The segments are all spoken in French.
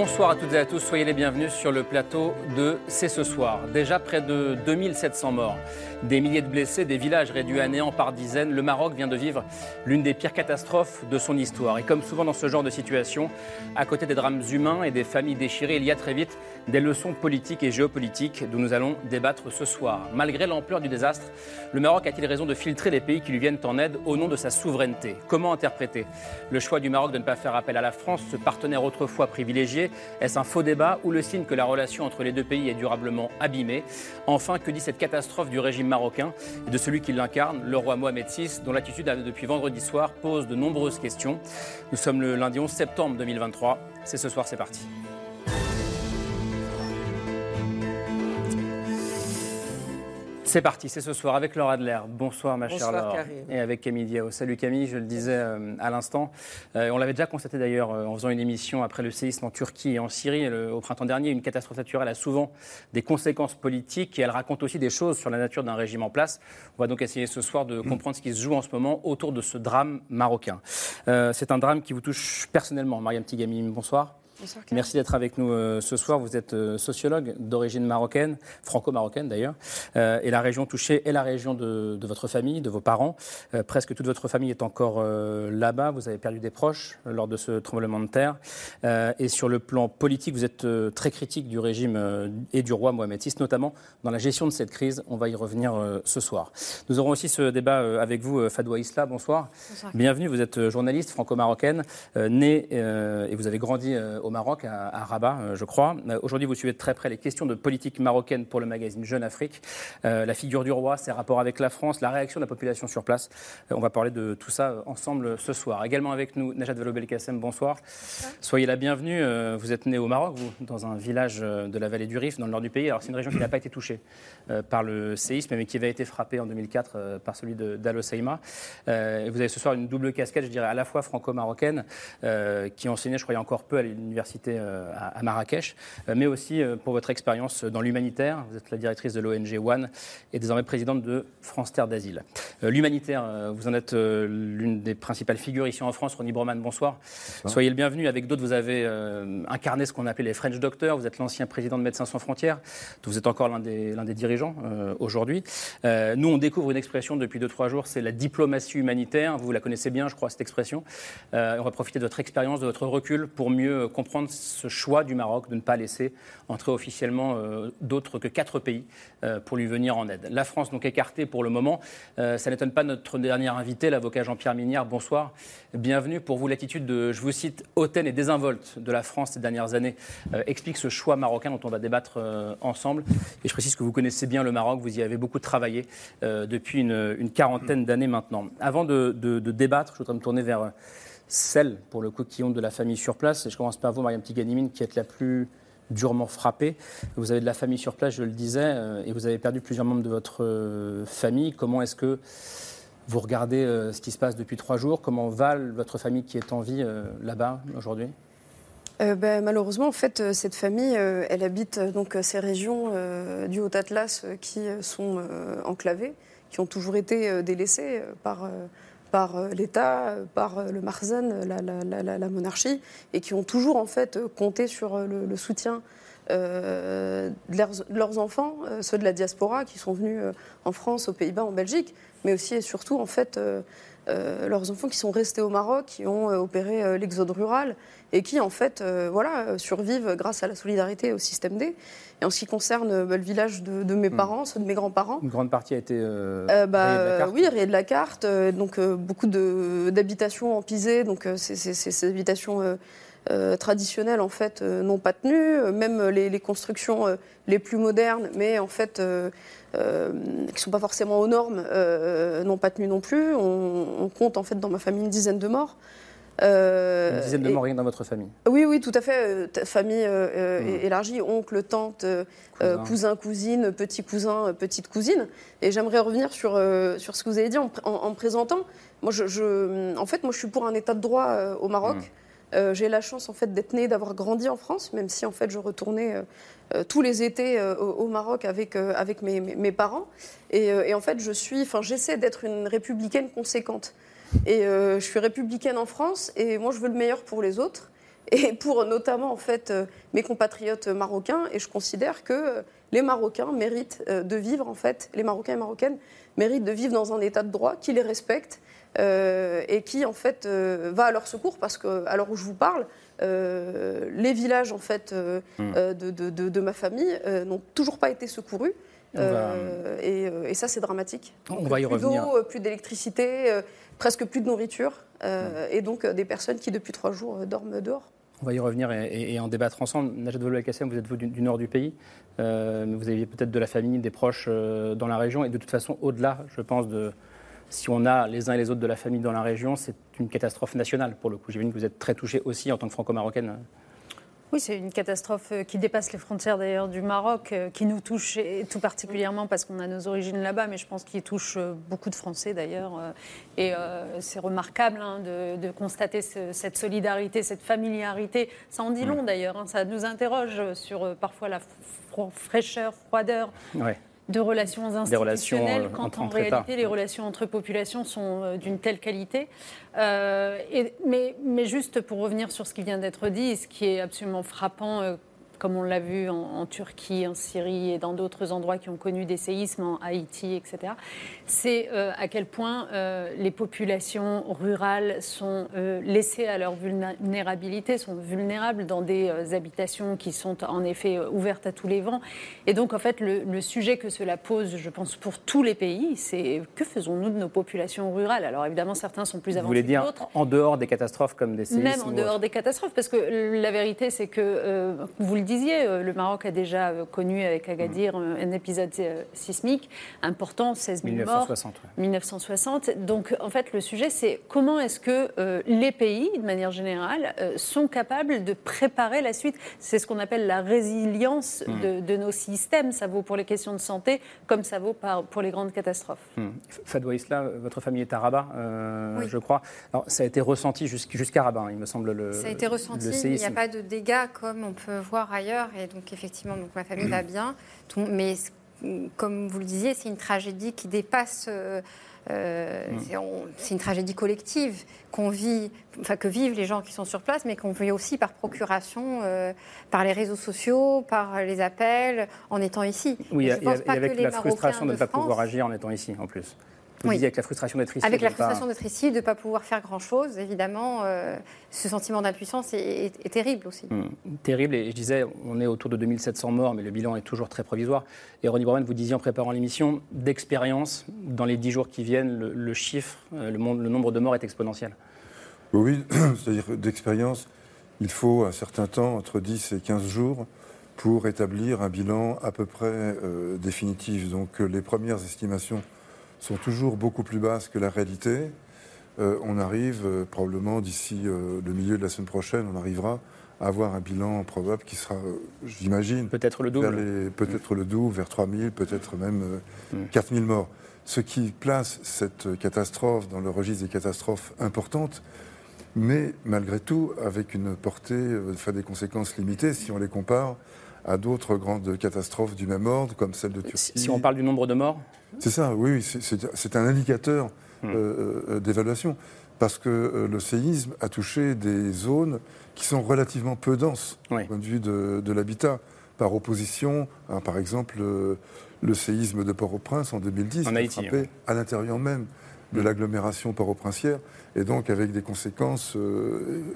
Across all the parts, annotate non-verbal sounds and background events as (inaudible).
Bonsoir à toutes et à tous, soyez les bienvenus sur le plateau de C'est ce soir. Déjà près de 2700 morts, des milliers de blessés, des villages réduits à néant par dizaines, le Maroc vient de vivre l'une des pires catastrophes de son histoire. Et comme souvent dans ce genre de situation, à côté des drames humains et des familles déchirées, il y a très vite des leçons politiques et géopolitiques dont nous allons débattre ce soir. Malgré l'ampleur du désastre, le Maroc a-t-il raison de filtrer les pays qui lui viennent en aide au nom de sa souveraineté? Comment interpréter? Le choix du Maroc de ne pas faire appel à la France, ce partenaire autrefois privilégié est-ce un faux débat ou le signe que la relation entre les deux pays est durablement abîmée? Enfin, que dit cette catastrophe du régime marocain et de celui qui l'incarne, le roi Mohamed VI, dont l'attitude depuis vendredi soir pose de nombreuses questions Nous sommes le lundi 11 septembre 2023. C'est ce soir, c'est parti. C'est parti, c'est ce soir avec Laura Adler. Bonsoir ma chère Laura. Et avec Camille Diao. Salut Camille, je le disais euh, à l'instant. Euh, on l'avait déjà constaté d'ailleurs euh, en faisant une émission après le séisme en Turquie et en Syrie au printemps dernier. Une catastrophe naturelle a souvent des conséquences politiques et elle raconte aussi des choses sur la nature d'un régime en place. On va donc essayer ce soir de comprendre ce qui se joue en ce moment autour de ce drame marocain. c'est un drame qui vous touche personnellement. Mariam Tigami, bonsoir. Merci d'être avec nous euh, ce soir. Vous êtes euh, sociologue d'origine marocaine, franco-marocaine d'ailleurs, euh, et la région touchée est la région de, votre famille, de vos parents. presque toute votre famille est encore là-bas. Vous avez perdu des proches lors de ce tremblement de terre. et sur le plan politique, vous êtes très critique du régime et du roi Mohamed VI, notamment dans la gestion de cette crise. On va y revenir ce soir. Nous aurons aussi ce débat avec vous, Fadoua Isla. Bonsoir. bonsoir. Bienvenue. Vous êtes journaliste franco-marocaine, née et vous avez grandi au au Maroc, à, Rabat, euh, je crois. Euh, aujourd'hui, vous suivez de très près les questions de politique marocaine pour le magazine Jeune Afrique. Euh, la figure du roi, ses rapports avec la France, la réaction de la population sur place. on va parler de tout ça ensemble ce soir. Également avec nous, Najat Vallaud-Belkacem, bonsoir. Soyez la bienvenue. vous êtes né au Maroc, vous, dans un village de la vallée du Rif, dans le nord du pays. Alors, c'est une région qui n'a pas été touchée par le séisme, mais qui avait été frappée en 2004 par celui d'Al Hoceima. vous avez ce soir une double casquette, je dirais, à la fois franco-marocaine, qui enseignait, je croyais, encore peu à l'université université euh, à Marrakech, euh, mais aussi euh, pour votre expérience dans l'humanitaire. Vous êtes la directrice de l'ONG One et désormais présidente de France Terre d'Asile. L'humanitaire, vous en êtes l'une des principales figures ici en France. Ronnie Broman, bonsoir. Soyez le bienvenu. Avec d'autres, vous avez incarné ce qu'on appelait les French Doctors. Vous êtes l'ancien président de Médecins sans frontières. Vous êtes encore l'un des, des, dirigeants aujourd'hui. nous, on découvre une expression depuis 2-3 jours, c'est la diplomatie humanitaire. Vous la connaissez bien, je crois, cette expression. on va profiter de votre expérience, de votre recul pour mieux comprendre comprendre ce choix du Maroc de ne pas laisser entrer officiellement euh, d'autres que quatre pays euh, pour lui venir en aide. La France donc écartée pour le moment. Euh, ça n'étonne pas notre dernier invité, l'avocat Jean-Pierre Minière. Bonsoir. Bienvenue. Pour vous, l'attitude de, je vous cite, hautaine et désinvolte de la France ces dernières années explique ce choix marocain dont on va débattre ensemble. Et je précise que vous connaissez bien le Maroc, vous y avez beaucoup travaillé depuis une, quarantaine d'années maintenant. Avant de débattre, je voudrais me tourner vers celles, pour le coup, qui ont de la famille sur place. Et je commence par vous, Mariam Tiganimine, qui êtes la plus durement frappée. Vous avez de la famille sur place, je le disais, euh, et vous avez perdu plusieurs membres de votre euh, famille. Comment est-ce que vous regardez euh, ce qui se passe depuis trois jours? Comment va votre famille qui est en vie là-bas aujourd'hui? Ben, malheureusement, en fait, cette famille, elle habite donc ces régions du Haut Atlas qui sont enclavées, qui ont toujours été délaissées par par euh, l'État, par euh, le Marzen, la, monarchie, et qui ont toujours en fait compté sur euh, le, soutien de leurs, enfants, ceux de la diaspora qui sont venus en France, aux Pays-Bas, en Belgique, mais aussi et surtout en fait leurs enfants qui sont restés au Maroc, qui ont opéré l'exode rural et qui en fait voilà survivent grâce à la solidarité au système D. Et en ce qui concerne bah, le village de, mes hmm. parents, ceux de mes grands-parents. Une grande partie a été. Euh, euh bah, de la carte. Oui, rayée de la carte. Euh, donc euh, beaucoup d'habitations en pisé. Donc ces habitations. Traditionnelles en fait n'ont pas tenu, même les, constructions les plus modernes, mais en fait qui ne sont pas forcément aux normes, n'ont pas tenu non plus. On, on, compte en fait dans ma famille une dizaine de morts. Euh, Une dizaine de morts dans votre famille Oui, oui, tout à fait. famille mmh. élargie, oncle, tante, cousin. cousine, petit cousin, petite cousine. Et j'aimerais revenir sur, sur ce que vous avez dit en, en, présentant. Moi, je, en fait, moi, je suis pour un état de droit au Maroc. Mmh. Euh, j'ai la chance en fait d'être née, d'avoir grandi en France, même si en fait je retournais euh, euh, tous les étés au, Maroc avec, avec mes, mes, parents. Et, en fait, je suis, enfin, j'essaie d'être une républicaine conséquente. Et je suis républicaine en France, et moi je veux le meilleur pour les autres, (laughs) et pour notamment en fait mes compatriotes marocains. Et je considère que les Marocains méritent de vivre en fait, les Marocains et Marocaines méritent de vivre dans un état de droit qui les respecte euh, et qui en fait euh, va à leur secours parce qu'à l'heure où je vous parle, euh, les villages en fait hmm. de, de, ma famille n'ont toujours pas été secourus. et, ça, c'est dramatique. On va y plus revenir. d'eau, plus d'électricité, presque plus de nourriture, et donc des personnes qui depuis trois jours dorment dehors. On va y revenir et, en débattre ensemble. Najat Vallaud-Kassem, vous êtes vous du, nord du pays, mais vous aviez peut-être de la famille, des proches dans la région, et de toute façon, au-delà, je pense, de, si on a les uns et les autres de la famille dans la région, c'est une catastrophe nationale pour le coup. J'imagine que vous êtes très touché aussi en tant que franco-marocaine. Oui, c'est une catastrophe euh, qui dépasse les frontières d'ailleurs du Maroc, euh, qui nous touche tout particulièrement parce qu'on a nos origines là-bas, mais je pense qu'il touche euh, beaucoup de Français d'ailleurs. Et c'est remarquable hein, de, constater cette solidarité, cette familiarité. Ça en dit long d'ailleurs, hein. ça nous interroge sur parfois la fraîcheur, froideur de relations institutionnelles, euh, quand en réalité les relations entre populations sont euh, d'une telle qualité. Euh, mais, mais, juste pour revenir sur ce qui vient d'être dit, ce qui est absolument frappant comme on l'a vu en, Turquie, en Syrie et dans d'autres endroits qui ont connu des séismes, en Haïti, etc., c'est euh, à quel point euh, les populations rurales sont euh, laissées à leur vulnérabilité, sont vulnérables dans des habitations qui sont en effet ouvertes à tous les vents. Et donc, en fait, le, sujet que cela pose, je pense, pour tous les pays, c'est que faisons-nous de nos populations rurales? Alors, évidemment, certains sont plus avancés Vous voulez dire en dehors des catastrophes comme des séismes Même en dehors des catastrophes, parce que la vérité, c'est que, vous le disiez, euh, le Maroc a déjà euh, connu avec Agadir mm. un épisode euh, sismique important, 16 000 morts. 1960. Donc en fait, le sujet, c'est comment est-ce que les pays, de manière générale, sont capables de préparer la suite. C'est ce qu'on appelle la résilience mm. de, nos systèmes. Ça vaut pour les questions de santé comme ça vaut pour les grandes catastrophes. Mm. Fadwa Isla, votre famille est à Rabat, je crois. Alors, ça a été ressenti jusqu'à Rabat, hein, il me semble. Le, ça a été ressenti, il n'y a pas de dégâts comme on peut voir ailleurs. Et donc, effectivement, donc, ma famille va bien. mais comme vous le disiez, c'est une tragédie qui dépasse. Euh, euh, mm. c'est une tragédie collective qu'on vit, enfin que vivent les gens qui sont sur place, mais qu'on vit aussi par procuration, euh, par les réseaux sociaux, par les appels, en étant ici. Oui, et, avec la frustration de ne pas pouvoir agir en étant ici, en plus oui. avec la frustration d'être ici. Avec la frustration d'être ici, de ne pas pouvoir faire grand-chose, évidemment, euh, ce sentiment d'impuissance est, terrible aussi. Hum, terrible, et je disais, on est autour de 2700 morts, mais le bilan est toujours très provisoire. Et Ronnie Borman, vous disiez en préparant l'émission, d'expérience, dans les 10 jours qui viennent, le, chiffre, euh, le, le, nombre de morts est exponentiel. Oui, (clears throat) c'est-à-dire d'expérience, il faut un certain temps, entre 10 et 15 jours, pour établir un bilan à peu près euh, définitif. Donc les premières estimations sont toujours beaucoup plus basses que la réalité. Euh, on arrive euh, probablement d'ici euh, le milieu de la semaine prochaine, on arrivera à avoir un bilan probable qui sera, j'imagine, peut-être le double, peut-être le double, vers 3000, peut-être même 4000 morts. Ce qui place cette catastrophe dans le registre des catastrophes importantes, mais malgré tout avec une portée, enfin des conséquences limitées si on les compare à d'autres grandes catastrophes du même ordre, comme celle de Turquie. Si on parle du nombre de morts c'est ça, oui, c'est un indicateur hmm. euh, euh, d'évaluation. Parce que euh, le séisme a touché des zones qui sont relativement peu denses, du point de vue de, l'habitat. Par opposition, par exemple, le séisme de Port-au-Prince en 2010 a frappé à l'intérieur même de hmm. l'agglomération port-au-princière, et donc avec des conséquences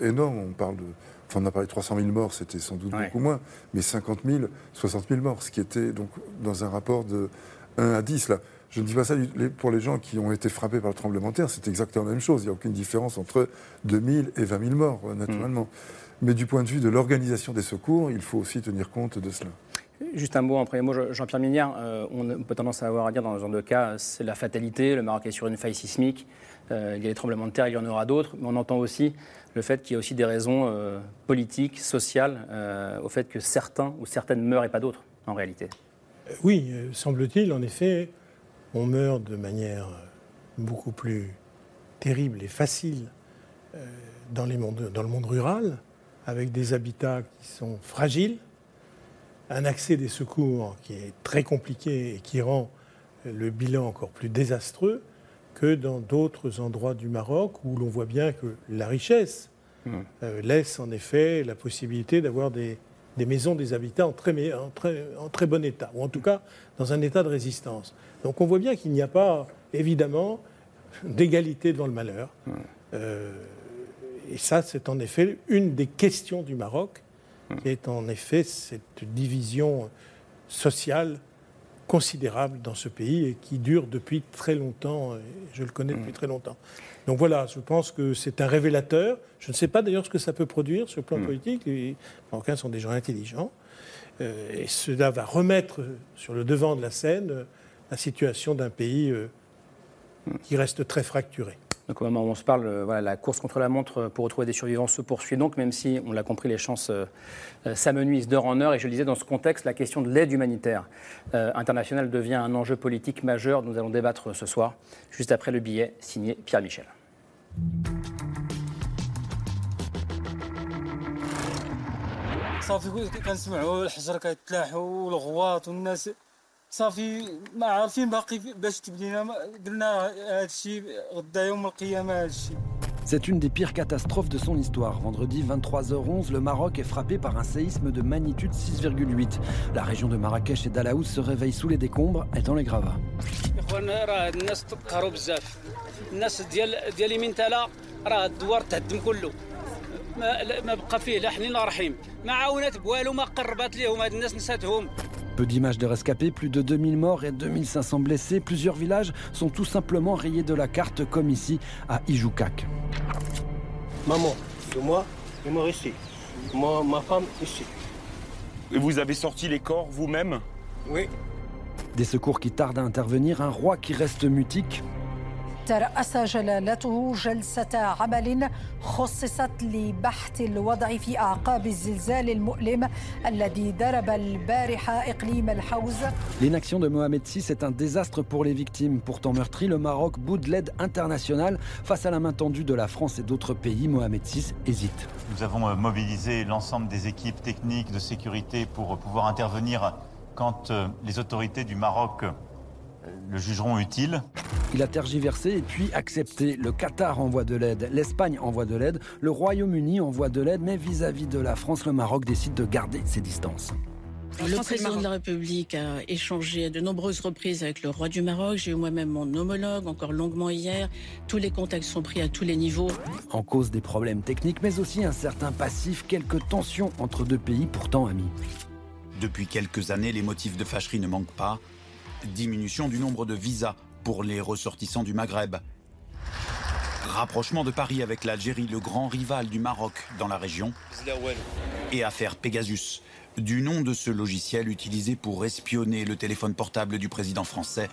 énormes. On parle de, enfin, on a parlé de 300 000 morts, c'était sans doute beaucoup moins, mais 50 000, 60 000 morts, ce qui était donc dans un rapport de 1 à 10. Là. Je ne dis pas ça pour les gens qui ont été frappés par le tremblement de terre, c'est exactement la même chose. Il n'y a aucune différence entre 2000 et 20 000 morts, euh, naturellement. Mm. Mais du point de vue de l'organisation des secours, il faut aussi tenir compte de cela. Juste un mot, en premier mot, Jean-Pierre Minière, on peut tendance à avoir à dire dans ce genre de cas, c'est la fatalité, le Maroc est sur une faille sismique, il y a des tremblements de terre, il y en aura d'autres, mais on entend aussi le fait qu'il y a aussi des raisons politiques, sociales, au fait que certains ou certaines meurent et pas d'autres, en réalité. Oui, semble-t-il, en effet, on meurt de manière beaucoup plus terrible et facile dans le monde rural, avec des habitats qui sont fragiles, un accès des secours qui est très compliqué et qui rend le bilan encore plus désastreux que dans d'autres endroits du Maroc où l'on voit bien que la richesse mmh. euh, laisse en effet la possibilité d'avoir des, maisons, des habitats en très, en, très, en très, bon état, ou en tout cas dans un état de résistance. Donc on voit bien qu'il n'y a pas, évidemment, d'égalité devant le malheur. Mmh. Euh, et ça, c'est en effet une des questions du Maroc, qui est en effet cette division sociale considérable dans ce pays et qui dure depuis très longtemps. je le connais depuis très longtemps. Donc voilà, je pense que c'est un révélateur. Je ne sais pas d'ailleurs ce que ça peut produire sur le plan politique. Les Marocains sont des gens intelligents. Euh, et cela va remettre sur le devant de la scène la situation d'un pays euh, qui reste très fracturé. Donc au moment où on se parle, euh, voilà, la course contre la montre pour retrouver des survivants se poursuit donc, même si, on l'a compris, les chances euh, euh, s'amenuisent d'heure en heure. Et je le disais, dans ce contexte, la question de l'aide humanitaire internationale devient un enjeu politique majeur. Nous allons débattre ce soir, juste après le billet signé Pierre Michel. C'est une des pires catastrophes de son histoire. Vendredi 23h11, le Maroc est frappé par un séisme de magnitude 6,8. La région de Marrakech et d'Alaouz se réveille sous les décombres et dans les gravats. Peu d'images de rescapés, plus de 2000 morts et 2500 blessés. Plusieurs villages sont tout simplement rayés de la carte, comme ici à Ijoukak. Maman, c'est moi, et moi ici. Moi, ma femme ici. Et vous avez sorti les corps vous-même? Oui. Des secours qui tardent à intervenir, un roi qui reste mutique. ترأس جلالته جلسة عمل خصصت لبحث الوضع في أعقاب الزلزال المؤلم الذي ضرب البارحة إقليم الحوز. L'inaction de Mohamed VI est un désastre pour les victimes. Pourtant meurtri, le Maroc boude l'aide internationale. Face à la main tendue de la France et d'autres pays, Mohamed VI hésite. Nous avons euh, mobilisé l'ensemble des équipes techniques de sécurité pour pouvoir intervenir quand euh, les autorités du Maroc le jugeront utile. Il a tergiversé et puis accepté. Le Qatar envoie de l'aide, l'Espagne envoie de l'aide, le Royaume-Uni envoie de l'aide, mais vis-à-vis de la France, le Maroc décide de garder ses distances. Le président de la République a échangé à de nombreuses reprises avec le roi du Maroc. J'ai eu moi-même mon homologue, encore longuement hier. Tous les contacts sont pris à tous les niveaux. En cause des problèmes techniques, mais aussi un certain passif, quelques tensions entre deux pays pourtant amis. Depuis quelques années, les motifs de fâcherie ne manquent pas diminution du nombre de visas pour les ressortissants du Maghreb, rapprochement de Paris avec l'Algérie, le grand rival du Maroc dans la région, et affaire Pegasus, du nom de ce logiciel utilisé pour espionner le téléphone portable du président français.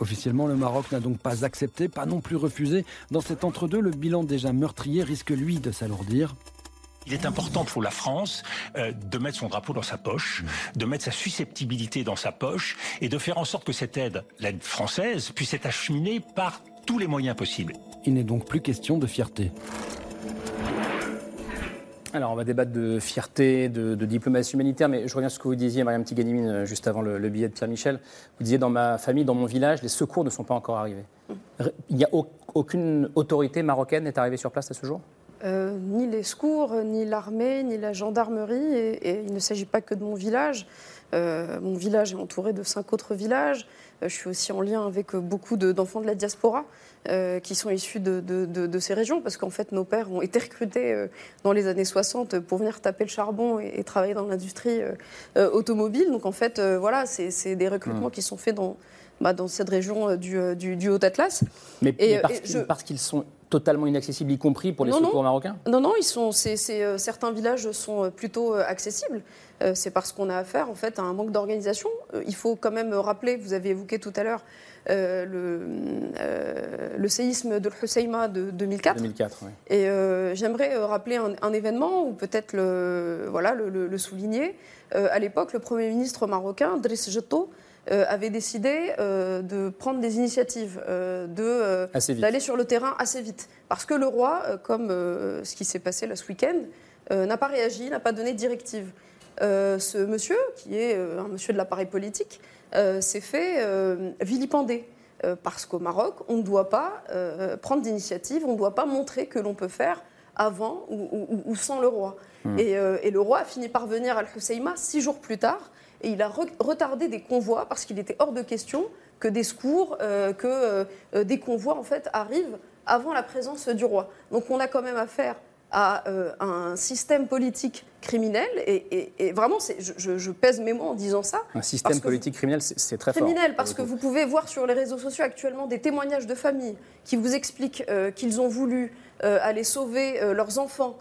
Officiellement, le Maroc n'a donc pas accepté, pas non plus refusé. Dans cet entre-deux, le bilan déjà meurtrier risque lui de s'alourdir. Il est important pour la France euh, de mettre son drapeau dans sa poche, de mettre sa susceptibilité dans sa poche et de faire en sorte que cette aide, l'aide française, puisse être acheminée par tous les moyens possibles. Il n'est donc plus question de fierté. Alors, on va débattre de fierté, de, diplomatie humanitaire, mais je reviens sur ce que vous disiez, Mariam Tiganimine, euh, juste avant le, billet de Pierre-Michel. Vous disiez, dans ma famille, dans mon village, les secours ne sont pas encore arrivés. Il n'y a aucune autorité marocaine n'est arrivée sur place à ce jour? Euh, ni les secours, ni l'armée, ni la gendarmerie. Et, il ne s'agit pas que de mon village. Euh, mon village est entouré de cinq autres villages. Euh, je suis aussi en lien avec beaucoup d'enfants de, la diaspora qui sont issus de, ces régions, parce qu'en fait, nos pères ont été recrutés dans les années 60 pour venir taper le charbon et, travailler dans l'industrie automobile. Donc en fait, voilà, c'est des recrutements mmh. qui sont faits dans, bah, dans cette région du, Haut Atlas. Mais, parce qu'ils sont totalement inaccessibles, y compris pour les secours marocains? Non, non, ils sont, certains villages sont plutôt accessibles. c'est parce qu'on a affaire en fait à un manque d'organisation. il faut quand même rappeler, vous avez évoqué tout à l'heure, euh, le, euh, le, séisme de Husseima de 2004. 2004 Et euh, j'aimerais rappeler un, événement ou peut-être le, voilà, le, souligner. à l'époque, le Premier ministre marocain, Driss Jetto, avait décidé de prendre des initiatives, d'aller sur le terrain assez vite. Parce que le roi, comme ce qui s'est passé là ce week-end, n'a pas réagi, n'a pas donné de directive. ce monsieur, qui est un monsieur de l'appareil politique, euh, s'est fait euh, vilipender. Euh, parce qu'au Maroc, on ne doit pas prendre d'initiative, on ne doit pas montrer que l'on peut faire avant ou, sans le roi. Hmm. Et, le roi a fini par venir à Al-Husseima six jours plus tard, et il a retardé des convois parce qu'il était hors de question que des secours, que des convois en fait arrivent avant la présence du roi. Donc on a quand même affaire à euh, un système politique criminel. Et, vraiment, je, je, pèse mes mots en disant ça. Un système politique criminel, c'est très fort. Criminel, parce que vous pouvez voir sur les réseaux sociaux actuellement des témoignages de familles qui vous expliquent euh, qu'ils ont voulu euh, aller sauver leurs enfants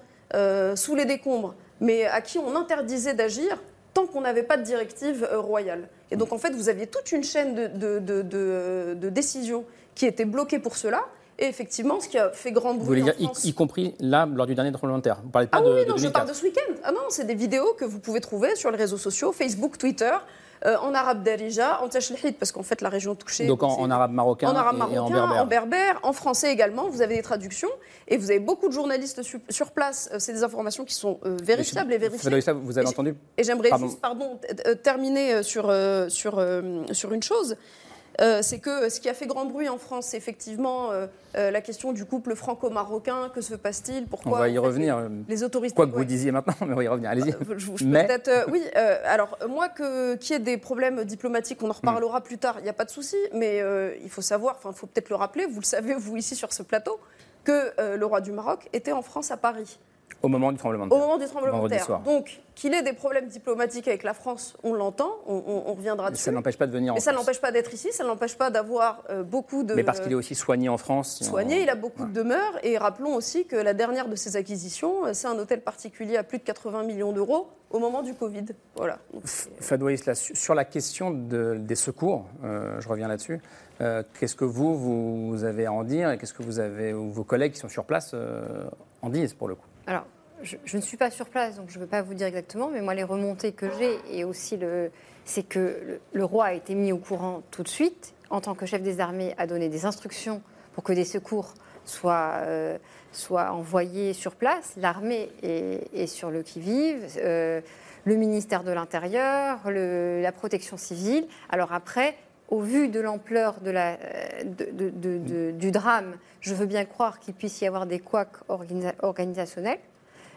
sous les décombres, mais à qui on interdisait d'agir tant qu'on n'avait pas de directive royale. Et donc, en fait, vous aviez toute une chaîne de, de, de décisions qui était bloquée pour cela. Et effectivement, ce qui a fait grand bruit. Vous voulez dire, y, compris là, lors du dernier terre Vous parlez pas ah de, oui, non, je parle de ce week-end. Ah non, c'est des vidéos que vous pouvez trouver sur les réseaux sociaux, Facebook, Twitter. Euh, en arabe darija, en tashlhid, parce qu'en fait la région touchée. Donc en, arabe marocain, en arabe marocain, et en berbère. en berbère. en français également. Vous avez des traductions et vous avez beaucoup de journalistes sur place. Euh, c'est des informations qui sont euh, vérifiables et vérifiées. Ça, vous avez entendu Et j'aimerais juste, pardon, terminer sur, sur, sur une chose. Euh, c'est que ce qui a fait grand bruit en France, c'est effectivement euh, euh, la question du couple franco-marocain. Que se passe-t-il Pourquoi On va y revenir. Les, autorités. Quoi que vous disiez maintenant, mais (laughs) on va y revenir. Allez-y. oui. alors moi, qu'il y ait des problèmes diplomatiques, on en reparlera hmm. plus tard. Il n'y a pas de souci, mais il faut savoir, enfin, il faut peut-être le rappeler. Vous le savez, vous ici sur ce plateau, que le roi du Maroc était en France à Paris. Au moment du tremblement de terre. Au moment du tremblement de terre. Donc, qu'il ait des problèmes diplomatiques avec la France, on l'entend, on, reviendra dessus. Ça n'empêche pas de venir en Mais ça n'empêche pas d'être ici, ça n'empêche pas d'avoir euh, beaucoup de. Mais parce qu'il est aussi soigné en France. Soigné, il a beaucoup de demeures. Et rappelons aussi que la dernière de ses acquisitions, euh, c'est un hôtel particulier à plus de 80 millions d'euros au moment du Covid. Voilà. Fadoua Isla, sur la question des secours, euh, je reviens là-dessus. qu'est-ce que vous, vous avez à en dire et qu'est-ce que vous avez, ou vos collègues qui sont sur place en disent pour le coup? Alors, je, ne suis pas sur place, donc je ne peux pas vous dire exactement, mais moi, les remontées que j'ai, et aussi, le, c'est que le, roi a été mis au courant tout de suite, en tant que chef des armées, a donné des instructions pour que des secours soient, euh, soient envoyés sur place. L'armée est, sur le qui-vive. Euh, le ministère de l'Intérieur, la protection civile. Alors après, au vu de l'ampleur de, du drame, je veux bien croire qu'il puisse y avoir des couacs organisationnels.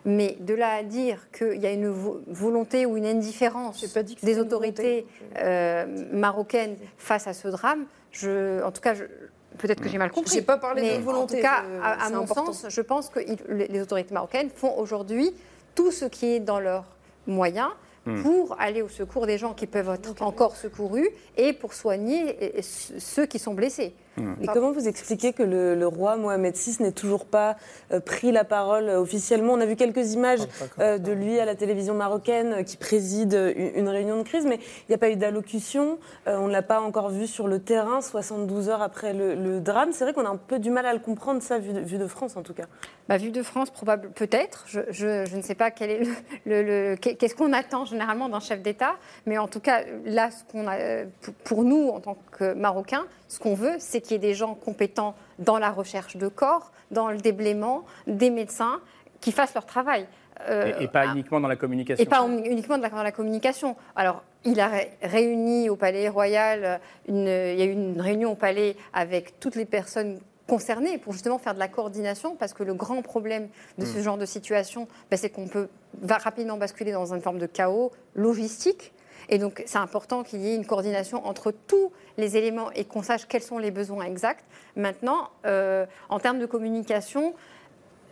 Mais de là à dire qu'il y a une volonté ou une indifférence des autorités euh, marocaines face à ce drame, je, en tout cas, peut-être que j'ai mal compris. Je n'ai pas parlé de volonté. En tout cas, à, mon sens, je pense que les autorités marocaines font aujourd'hui tout ce qui est dans leurs moyens Hmm. pour aller au secours des gens qui peuvent être encore secourus et pour soigner ceux qui sont blessés. Et comment vous expliquez que le, roi Mohamed VI n'ait toujours pas euh, pris la parole euh, officiellement? On a vu quelques images ah, euh, de lui à la télévision marocaine qui préside une, réunion de crise, mais il n'y a pas eu d'allocution. on ne l'a pas encore vu sur le terrain 72 heures après le, drame. C'est vrai qu'on a un peu du mal à le comprendre, ça, vu de, France en tout cas. Bah, vu de France, probable, peut-être. Je, ne sais pas quel est le, qu'est-ce qu'on attend généralement d'un chef d'État. Mais en tout cas, là, ce qu'on a, pour nous, en tant que Marocains, ce qu'on veut, c'est qu'il y ait des gens compétents dans la recherche de corps, dans le déblaiement, des médecins qui fassent leur travail. Euh, et, pas uniquement dans la communication. Et pas uniquement dans la, communication. Alors, il a réuni au Palais Royal, une, il y a eu une réunion au Palais avec toutes les personnes concernées pour justement faire de la coordination, parce que le grand problème de ce hmm. genre de situation, ben, c'est qu'on peut va rapidement basculer dans une forme de chaos logistique. Et donc, c'est important qu'il y ait une coordination entre tous les éléments et qu'on sache quels sont les besoins exacts. Maintenant, euh, en termes de communication,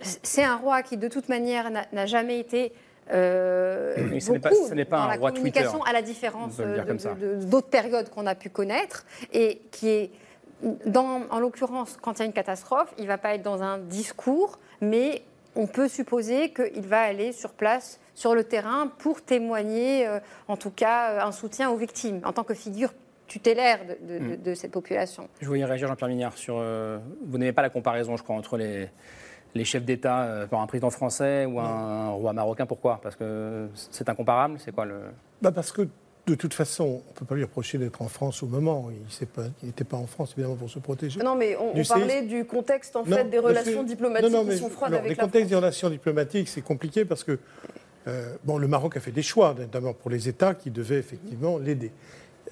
c'est un roi qui, de toute manière, n'a jamais été euh, ce n'est pas, un roi communication, Twitter, à la différence d'autres périodes qu'on a pu connaître, et qui est dans, en l'occurrence, quand il y a une catastrophe, il ne va pas être dans un discours, mais on peut supposer qu'il va aller sur place, sur le terrain, pour témoigner, euh, en tout cas, euh, un soutien aux victimes, en tant que figure tutélaire de, de, mm. cette population. Je voulais réagir, Jean-Pierre Mignard, sur. Euh, vous n'aimez pas la comparaison, je crois, entre les, les chefs d'État, par un président français ou un, roi marocain. Pourquoi? Parce que c'est incomparable C'est quoi le. Bah parce que de toute façon, on ne peut pas lui reprocher d'être en France au moment. Il n'était pas en France, évidemment, pour se protéger. Non, mais on, parlait du contexte, en fait, des relations diplomatiques qui sont froides avec les la contextes des relations diplomatiques, c'est compliqué parce que euh, bon, le Maroc a fait des choix, notamment pour les États qui devaient effectivement l'aider.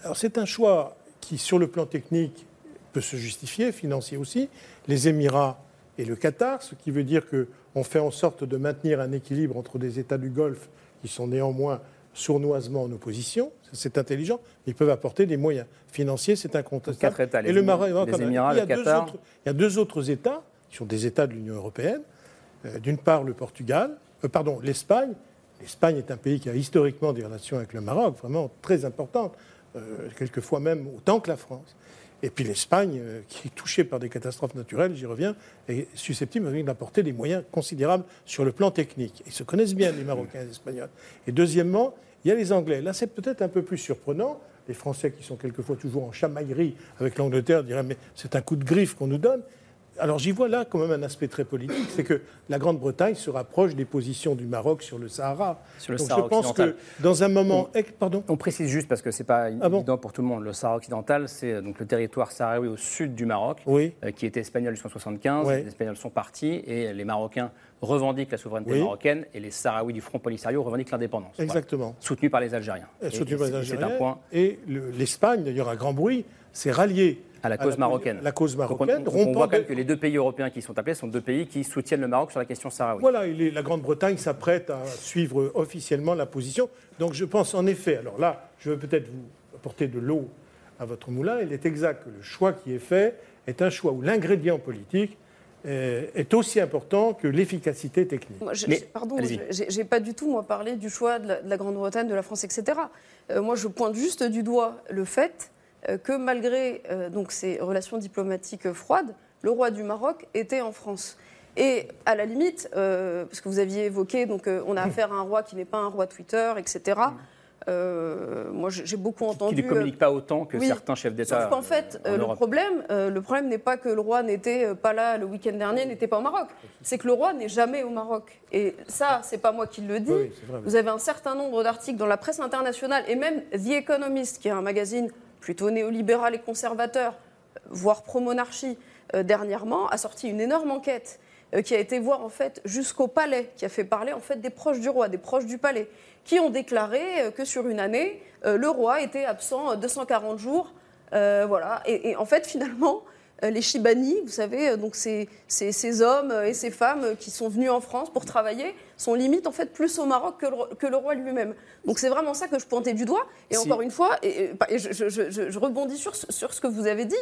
Alors c'est un choix qui, sur le plan technique, peut se justifier, financier aussi. Les Émirats et le Qatar, ce qui veut dire qu'on fait en sorte de maintenir un équilibre entre des États du Golfe qui sont néanmoins sournoisement en opposition, c'est intelligent, ils peuvent apporter des moyens financiers, c'est incontestable. Quatre États, les, et le Maroc, les Émirats, il, y a le Qatar. Deux autres, il y a deux autres États qui sont des États de l'Union européenne. Euh, d'une part, le Portugal, euh, pardon, l'Espagne. L'Espagne est un pays qui a historiquement des relations avec le Maroc vraiment très importantes, euh, quelquefois même autant que la France. Et puis l'Espagne, qui est touchée par des catastrophes naturelles, j'y reviens, est susceptible d'apporter des moyens considérables sur le plan technique. Ils se connaissent bien, les Marocains et les Espagnols. Et deuxièmement, il y a les Anglais. Là, c'est peut-être un peu plus surprenant. Les Français, qui sont quelquefois toujours en chamaillerie avec l'Angleterre, diraient Mais c'est un coup de griffe qu'on nous donne. Alors j'y vois là quand même un aspect très politique, c'est que la Grande-Bretagne se rapproche des positions du Maroc sur le Sahara. Sur le Donc Sahara je pense que dans un moment, on, pardon. On précise juste parce que c'est pas ah évident pour tout le monde. Le Sahara occidental, c'est euh, donc le territoire sahraoui au sud du Maroc, oui. Euh, qui était espagnol jusqu'en 75. Les Espagnols sont partis et les Marocains revendiquent la souveraineté marocaine et les Sahraouis du Front Polisario revendiquent l'indépendance. Exactement. Soutenu par les Algériens. Soutenu par les Algériens. C'est un point. Et l'Espagne, d'ailleurs, à grand bruit, s'est ralliée à la cause marocaine. La cause marocaine. on, voit quand même que les deux pays européens qui sont appelés sont deux pays qui soutiennent le Maroc sur la question sahraoui. Voilà, la Grande-Bretagne s'apprête à suivre officiellement la position. Donc je pense en effet, alors là, je veux peut-être vous apporter de l'eau à votre moulin, il est exact que le choix qui est fait est un choix où l'ingrédient politique est aussi important que l'efficacité technique. Moi, Mais, pardon, je n'ai pas du tout moi parlé du choix de la, Grande-Bretagne, de la France, etc. Euh, moi, je pointe juste du doigt le fait euh, que malgré euh, donc ces relations diplomatiques froides, le roi du Maroc était en France. Et à la limite, euh, parce que vous aviez évoqué, donc on a (laughs) affaire à un roi qui n'est pas un roi Twitter, etc. moi, j'ai beaucoup entendu. Qui ne communique pas autant que certains chefs d'État. Sauf qu'en fait, le problème, le problème n'est pas que le roi n'était pas là le week-end dernier, n'était pas au Maroc. C'est que le roi n'est jamais au Maroc. Et ça, c'est pas moi qui le dis. vous avez un certain nombre d'articles dans la presse internationale et même The Economist, qui est un magazine plutôt néolibéral et conservateur, voire pro-monarchie, euh, dernièrement, a sorti une énorme enquête euh, qui a été voir en fait jusqu'au palais, qui a fait parler en fait des proches du roi, des proches du palais, qui ont déclaré euh, que sur une année, le roi était absent 240 jours. voilà. et, en fait, finalement, les Shibani, vous savez, donc ces, ces, hommes et ces femmes qui sont venus en France pour travailler, sont limite en fait plus au Maroc que le, roi lui-même. Donc c'est vraiment ça que je pointais du doigt. Et encore une fois, et, je, rebondis sur, sur, ce que vous avez dit.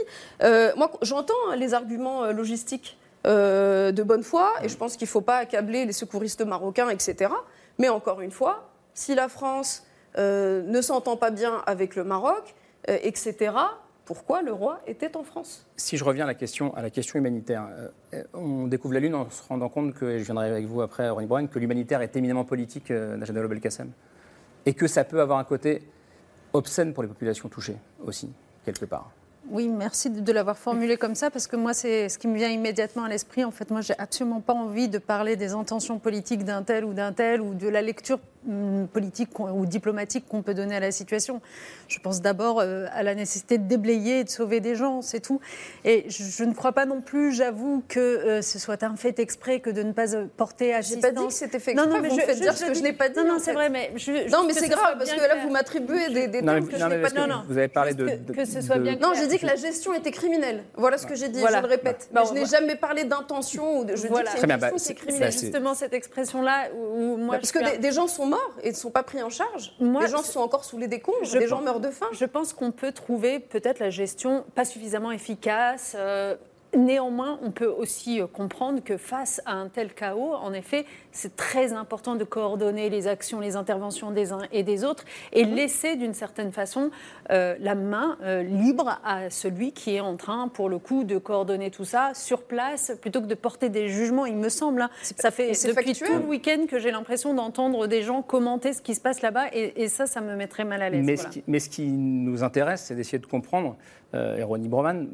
Euh, moi, j'entends hein, les arguments logistiques de bonne foi, et je pense qu'il ne faut pas accabler les secouristes marocains, etc. Mais encore une fois, si la France ne s'entend pas bien avec le Maroc, etc., pourquoi le roi était en France. Si je reviens à la question, à la question humanitaire, euh, on découvre la Lune en se rendant compte que, et je viendrai avec vous après, Ronnie Brown, que l'humanitaire est éminemment politique, euh, Najat Belkacem, et que ça peut avoir un côté obscène pour les populations touchées aussi, quelque part. Oui, merci de l'avoir formulé comme ça, parce que moi, c'est ce qui me vient immédiatement à l'esprit. En fait, moi, j'ai absolument pas envie de parler des intentions politiques d'un tel ou d'un tel, ou de la lecture politique ou diplomatique qu'on peut donner à la situation. Je pense d'abord euh, à la nécessité de déblayer et de sauver des gens, c'est tout. Et je, ne crois pas non plus, j'avoue, que euh, ce soit un fait exprès que de ne pas euh, porter assistance. J'ai pas dit que c'était fait exprès, non, non, mais vous je, faites dire ce que je n'ai pas dit. Non, non, c'est vrai, mais non, mais c'est grave parce que là vous m'attribuez des, des termes que je n'ai pas dit. Vous avez parlé de, que ce soit bien. Non, j'ai dit que la gestion était criminelle. Voilà ce que j'ai dit. Je le répète. je n'ai jamais parlé d'intention ou de. Je dis que gestion c'est criminel. Justement cette expression-là où moi. Parce que des gens sont morts et ne sont pas pris en charge. Des gens sont encore sous les décombres. Des gens meurent de faim. Je pense qu'on peut trouver peut-être la gestion pas suffisamment efficace. Euh, Néanmoins, on peut aussi euh, comprendre que face à un tel chaos, en effet, c'est très important de coordonner les actions, les interventions des uns et des autres et mhm. laisser d'une certaine façon euh, la main euh, libre à celui qui est en train, pour le coup, de coordonner tout ça sur place plutôt que de porter des jugements, il me semble. Hein. Ça fait depuis tout le week-end que j'ai l'impression d'entendre des gens commenter ce qui se passe là-bas et, ça, ça me mettrait mal à l'aise. Mais, ce qui nous intéresse, c'est d'essayer de comprendre, euh, Broman,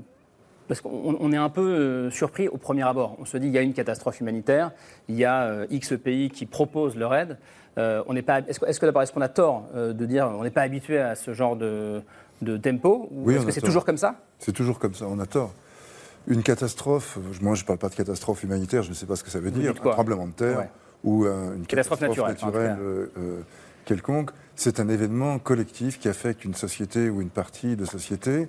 parce qu'on est un peu euh, surpris au premier abord. On se dit il y a une catastrophe humanitaire, il y a euh, X pays qui proposent leur aide. Euh, on pas. Est-ce que, d'abord est-ce qu'on a tort de dire on n'est pas habitué à ce genre de, tempo ou Est-ce que c'est toujours comme ça? C'est toujours comme ça. On a tort. Une catastrophe. Moi, je ne parle pas de catastrophe humanitaire. Je ne sais pas ce que ça veut dire. Un tremblement de terre ou une catastrophe, naturelle, quelconque. C'est un événement collectif qui affecte une société ou une partie de société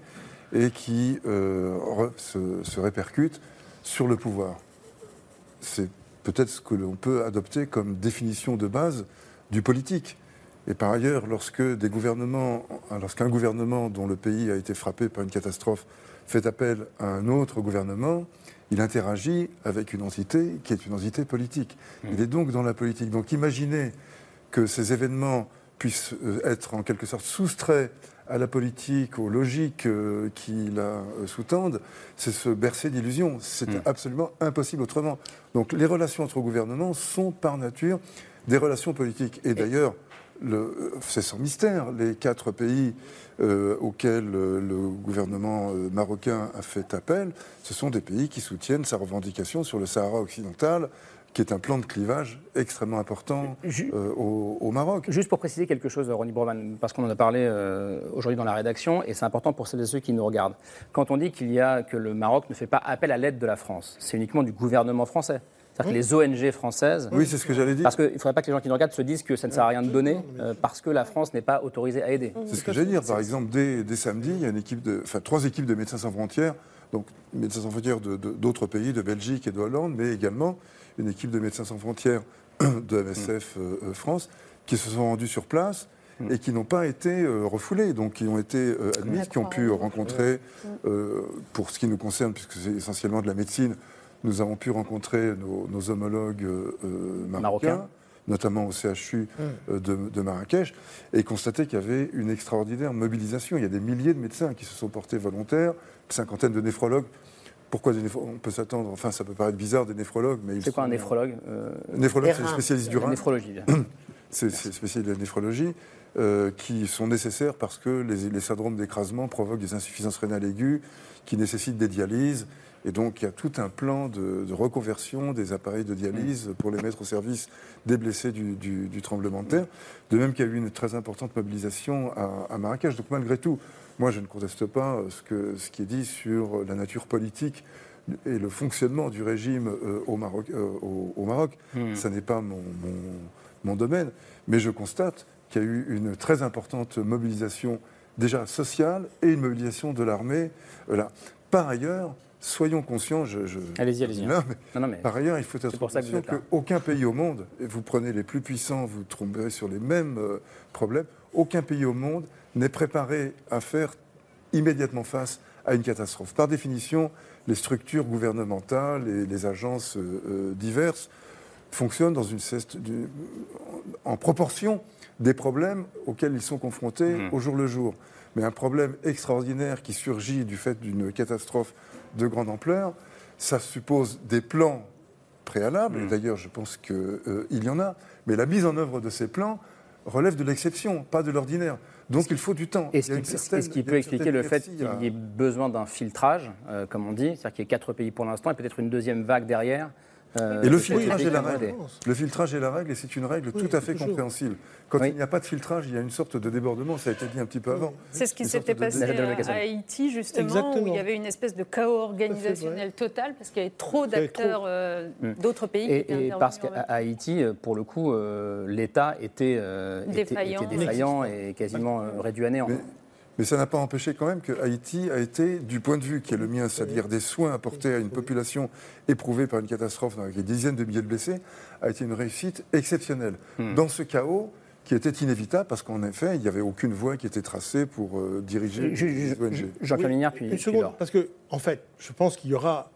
et qui euh, se, répercute sur le pouvoir. C'est peut-être ce que l'on peut adopter comme définition de base du politique. Et par ailleurs, lorsque des gouvernements, lorsqu'un gouvernement dont le pays a été frappé par une catastrophe fait appel à un autre gouvernement, il interagit avec une entité qui est une entité politique. Mmh. Il est donc dans la politique. Donc imaginez que ces événements puissent euh, être en quelque sorte soustraits à la politique, aux logiques euh, qui la euh, sous-tendent, c'est se bercer d'illusions. C'est hmm. absolument impossible autrement. Donc les relations entre gouvernements sont par nature des relations politiques. Et d'ailleurs, c'est sans mystère, les quatre pays auxquels le gouvernement marocain a fait appel, ce sont des pays qui soutiennent sa revendication sur le Sahara occidental, qui est un plan de clivage extrêmement important euh, au, Maroc. Juste pour préciser quelque chose, Ronnie Broman, parce qu'on en a parlé euh, aujourd'hui dans la rédaction, et c'est important pour celles et ceux qui nous regardent. Quand on dit qu'il y a que le Maroc ne fait pas appel à l'aide de la France, c'est uniquement du gouvernement français. C'est-à-dire que les ONG françaises. Oui, c'est ce que j'allais dire. Parce qu'il ne faudrait pas que les gens qui nous regardent se disent que ça ne sert à rien de donner euh, parce que la France n'est pas autorisée à aider. C'est ce que j'allais dire. Par exemple, dès, dès, samedi, il y a une équipe de, enfin, trois équipes de Médecins sans frontières, donc Médecins sans frontières d'autres pays, de Belgique et de Hollande, mais également une équipe de Médecins sans frontières (clears throat) de MSF euh, euh, France qui se sont rendus sur place mm. et qui n'ont pas été euh, refoulés, donc qui ont été admis, qui ont pu rencontrer, pour ce qui nous concerne, puisque c'est essentiellement de la médecine, nous avons pu rencontrer nos, homologues marocains, notamment au CHU mm. de, de, Marrakech, et constater qu'il y avait une extraordinaire mobilisation. Il y a des milliers de médecins qui se sont portés volontaires, une cinquantaine de néphrologues pourquoi On peut s'attendre, enfin ça peut paraître bizarre, des néphrologues, mais C'est quoi un néphrologue euh... Néphrologue, c'est spécialiste du rein. Néphrologie. (clears throat) c'est spécialiste de la néphrologie, euh, qui sont nécessaires parce que les, syndromes d'écrasement provoquent des insuffisances rénales aiguës qui nécessitent des dialyses. Et donc, il y a tout un plan de, reconversion des appareils de dialyse pour les mettre au service des blessés du, tremblement de terre. De même qu'il y a eu une très importante mobilisation à, à Marrakech. Donc, malgré tout, moi, je ne conteste pas ce, que, ce qui est dit sur la nature politique et le fonctionnement du régime euh, au Maroc. Euh, au, Maroc. Hmm. Ça n'est pas mon, mon, domaine, mais je constate qu'il y a eu une très importante mobilisation déjà sociale et une mobilisation de l'armée. Voilà. Par ailleurs, soyons conscients, je, allez-y, allez-y. Par ailleurs, il faut être conscient qu'aucun pays au monde, et vous prenez les plus puissants, vous tomberez sur les mêmes euh, problèmes, aucun pays au monde n'est préparé à faire immédiatement face à une catastrophe. Par définition, les structures gouvernementales et les agences euh, euh, diverses fonctionnent dans une en proportion des problèmes auxquels ils sont confrontés mmh. au jour le jour. Mais un problème extraordinaire qui surgit du fait d'une catastrophe de grande ampleur, ça suppose des plans préalables, mmh. d'ailleurs je pense qu'il euh, y en a, mais la mise en œuvre de ces plans relève de l'exception, pas de l'ordinaire. Donc il faut du temps. Est-ce qu'il peut expliquer le fait qu'il y ait besoin d'un filtrage, euh, comme on dit, c'est-à-dire qu'il y ait quatre pays pour l'instant et peut-être une deuxième vague derrière euh, et le filtrage est la règle. Le filtrage est la règle et c'est une règle tout à fait compréhensible. Quand il n'y a pas de filtrage, il y a une sorte de débordement, ça a été dit un petit peu avant. C'est ce qui s'était passé à, Haïti, justement, où il y avait une espèce de chaos organisationnel total parce qu'il y avait trop d'acteurs euh, mm. d'autres pays. Et, et parce qu'à Haïti, euh, pour le coup, l'État était, défaillant. était, défaillant et quasiment réduit à néant. Mais ça n'a pas empêché quand même que Haïti a été, du point de vue qui est le mien, c'est-à-dire des soins apportés à une population éprouvée par une catastrophe avec des dizaines de milliers de blessés, a été une réussite exceptionnelle. Hmm. Dans ce chaos, qui était inévitable parce qu'en effet, il n'y avait aucune voie qui était tracée pour euh, diriger les ONG. Jean-Claude puis, Une seconde, parce que, en fait, je pense qu'il y aura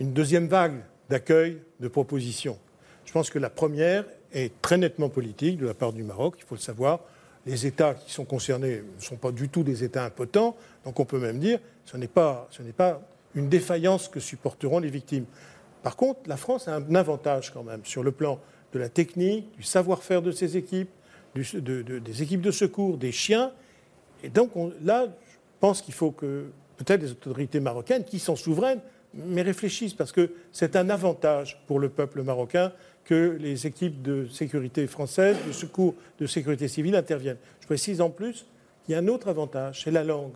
une deuxième vague d'accueil de propositions. Je pense que la première est très nettement politique de la part du Maroc, il faut le savoir. Les États qui sont concernés ne sont pas du tout des États impotents, donc on peut même dire ce n'est pas, pas une défaillance que supporteront les victimes. Par contre, la France a un avantage quand même sur le plan de la technique, du savoir-faire de ses équipes, des équipes de secours, des chiens. Et donc là, je pense qu'il faut que peut-être les autorités marocaines, qui sont souveraines, mais réfléchissent, parce que c'est un avantage pour le peuple marocain que les équipes de sécurité françaises, de secours, de sécurité civile interviennent. Je précise en plus qu'il y a un autre avantage, c'est la langue.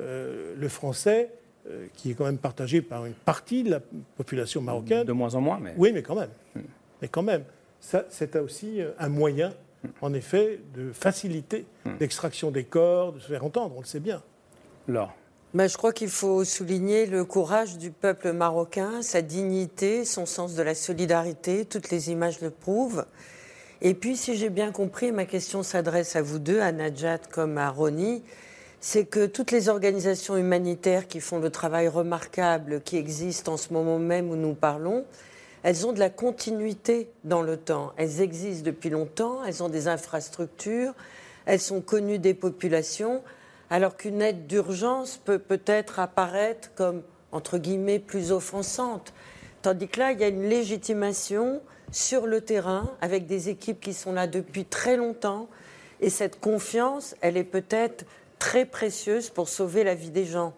Euh, le français, euh, qui est quand même partagé par une partie de la population marocaine. De moins en moins, mais. Oui, mais quand même. Hmm. Mais quand même. C'est aussi euh, un moyen, hmm. en effet, de faciliter hmm. l'extraction des corps, de se faire entendre, on le sait bien. Laure. Mais je crois qu'il faut souligner le courage du peuple marocain, sa dignité, son sens de la solidarité. Toutes les images le prouvent. Et puis, si j'ai bien compris, ma question s'adresse à vous deux, à Najat comme à Roni, c'est que toutes les organisations humanitaires qui font le travail remarquable qui existe en ce moment même où nous parlons, elles ont de la continuité dans le temps. Elles existent depuis longtemps, elles ont des infrastructures, elles sont connues des populations alors qu'une aide d'urgence peut peut-être apparaître comme, entre guillemets, plus offensante. Tandis que là, il y a une légitimation sur le terrain, avec des équipes qui sont là depuis très longtemps, et cette confiance, elle est peut-être très précieuse pour sauver la vie des gens.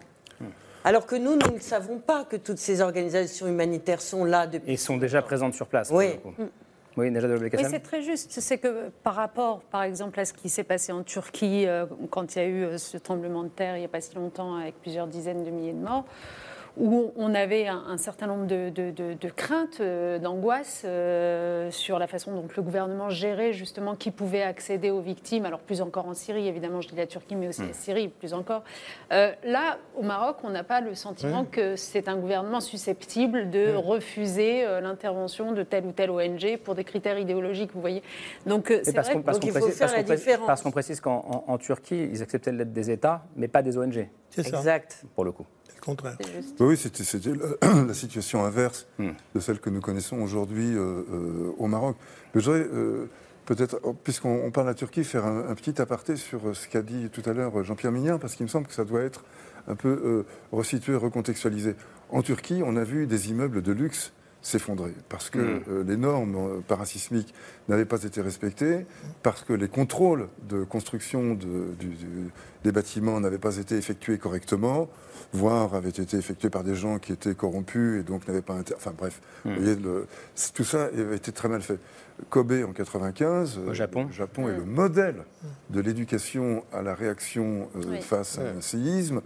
Alors que nous, nous ne savons pas que toutes ces organisations humanitaires sont là depuis. Et sont déjà présentes sur place. Oui. Oui, c'est très juste. C'est que par rapport, par exemple, à ce qui s'est passé en Turquie, euh, quand il y a eu euh, ce tremblement de terre il n'y a pas si longtemps, avec plusieurs dizaines de milliers de morts, où on avait un, certain nombre de, craintes, euh, d'angoisses euh, sur la façon dont le gouvernement gérait justement qui pouvait accéder aux victimes. Alors plus encore en Syrie, évidemment, je dis la Turquie, mais aussi la hmm. Syrie, plus encore. Euh, là, au Maroc, on n'a pas le sentiment que c'est un gouvernement susceptible de refuser l'intervention de telle ou telle ONG pour des critères idéologiques, vous voyez. Donc c'est vrai qu'il faut faire la différence. Parce qu'on précise qu'en Turquie, ils acceptaient l'aide des États, mais pas des ONG. C'est ça. Exact. Pour le coup contraire. Oui, c'était (clears throat) la situation inverse hmm. de celle que nous connaissons aujourd'hui euh, euh, au Maroc. Mais je voudrais euh, peut-être, oh, puisqu'on parle de la Turquie, faire un, petit aparté sur ce qu'a dit tout à l'heure Jean-Pierre Mignard, parce qu'il me semble que ça doit être un peu resitué, recontextualisé. En Turquie, on a vu des immeubles de luxe s'effondrer parce que hmm. les normes parasismiques n'avaient pas été respectées, parce que les contrôles de construction des bâtiments n'avaient pas été effectués correctement, voire avaient été effectués par des gens qui étaient corrompus et donc n'avaient pas Enfin bref, vous voyez, tout ça avait été très mal fait. Kobe en 95, au Japon, le Japon est le modèle de l'éducation à la réaction euh, face à un séisme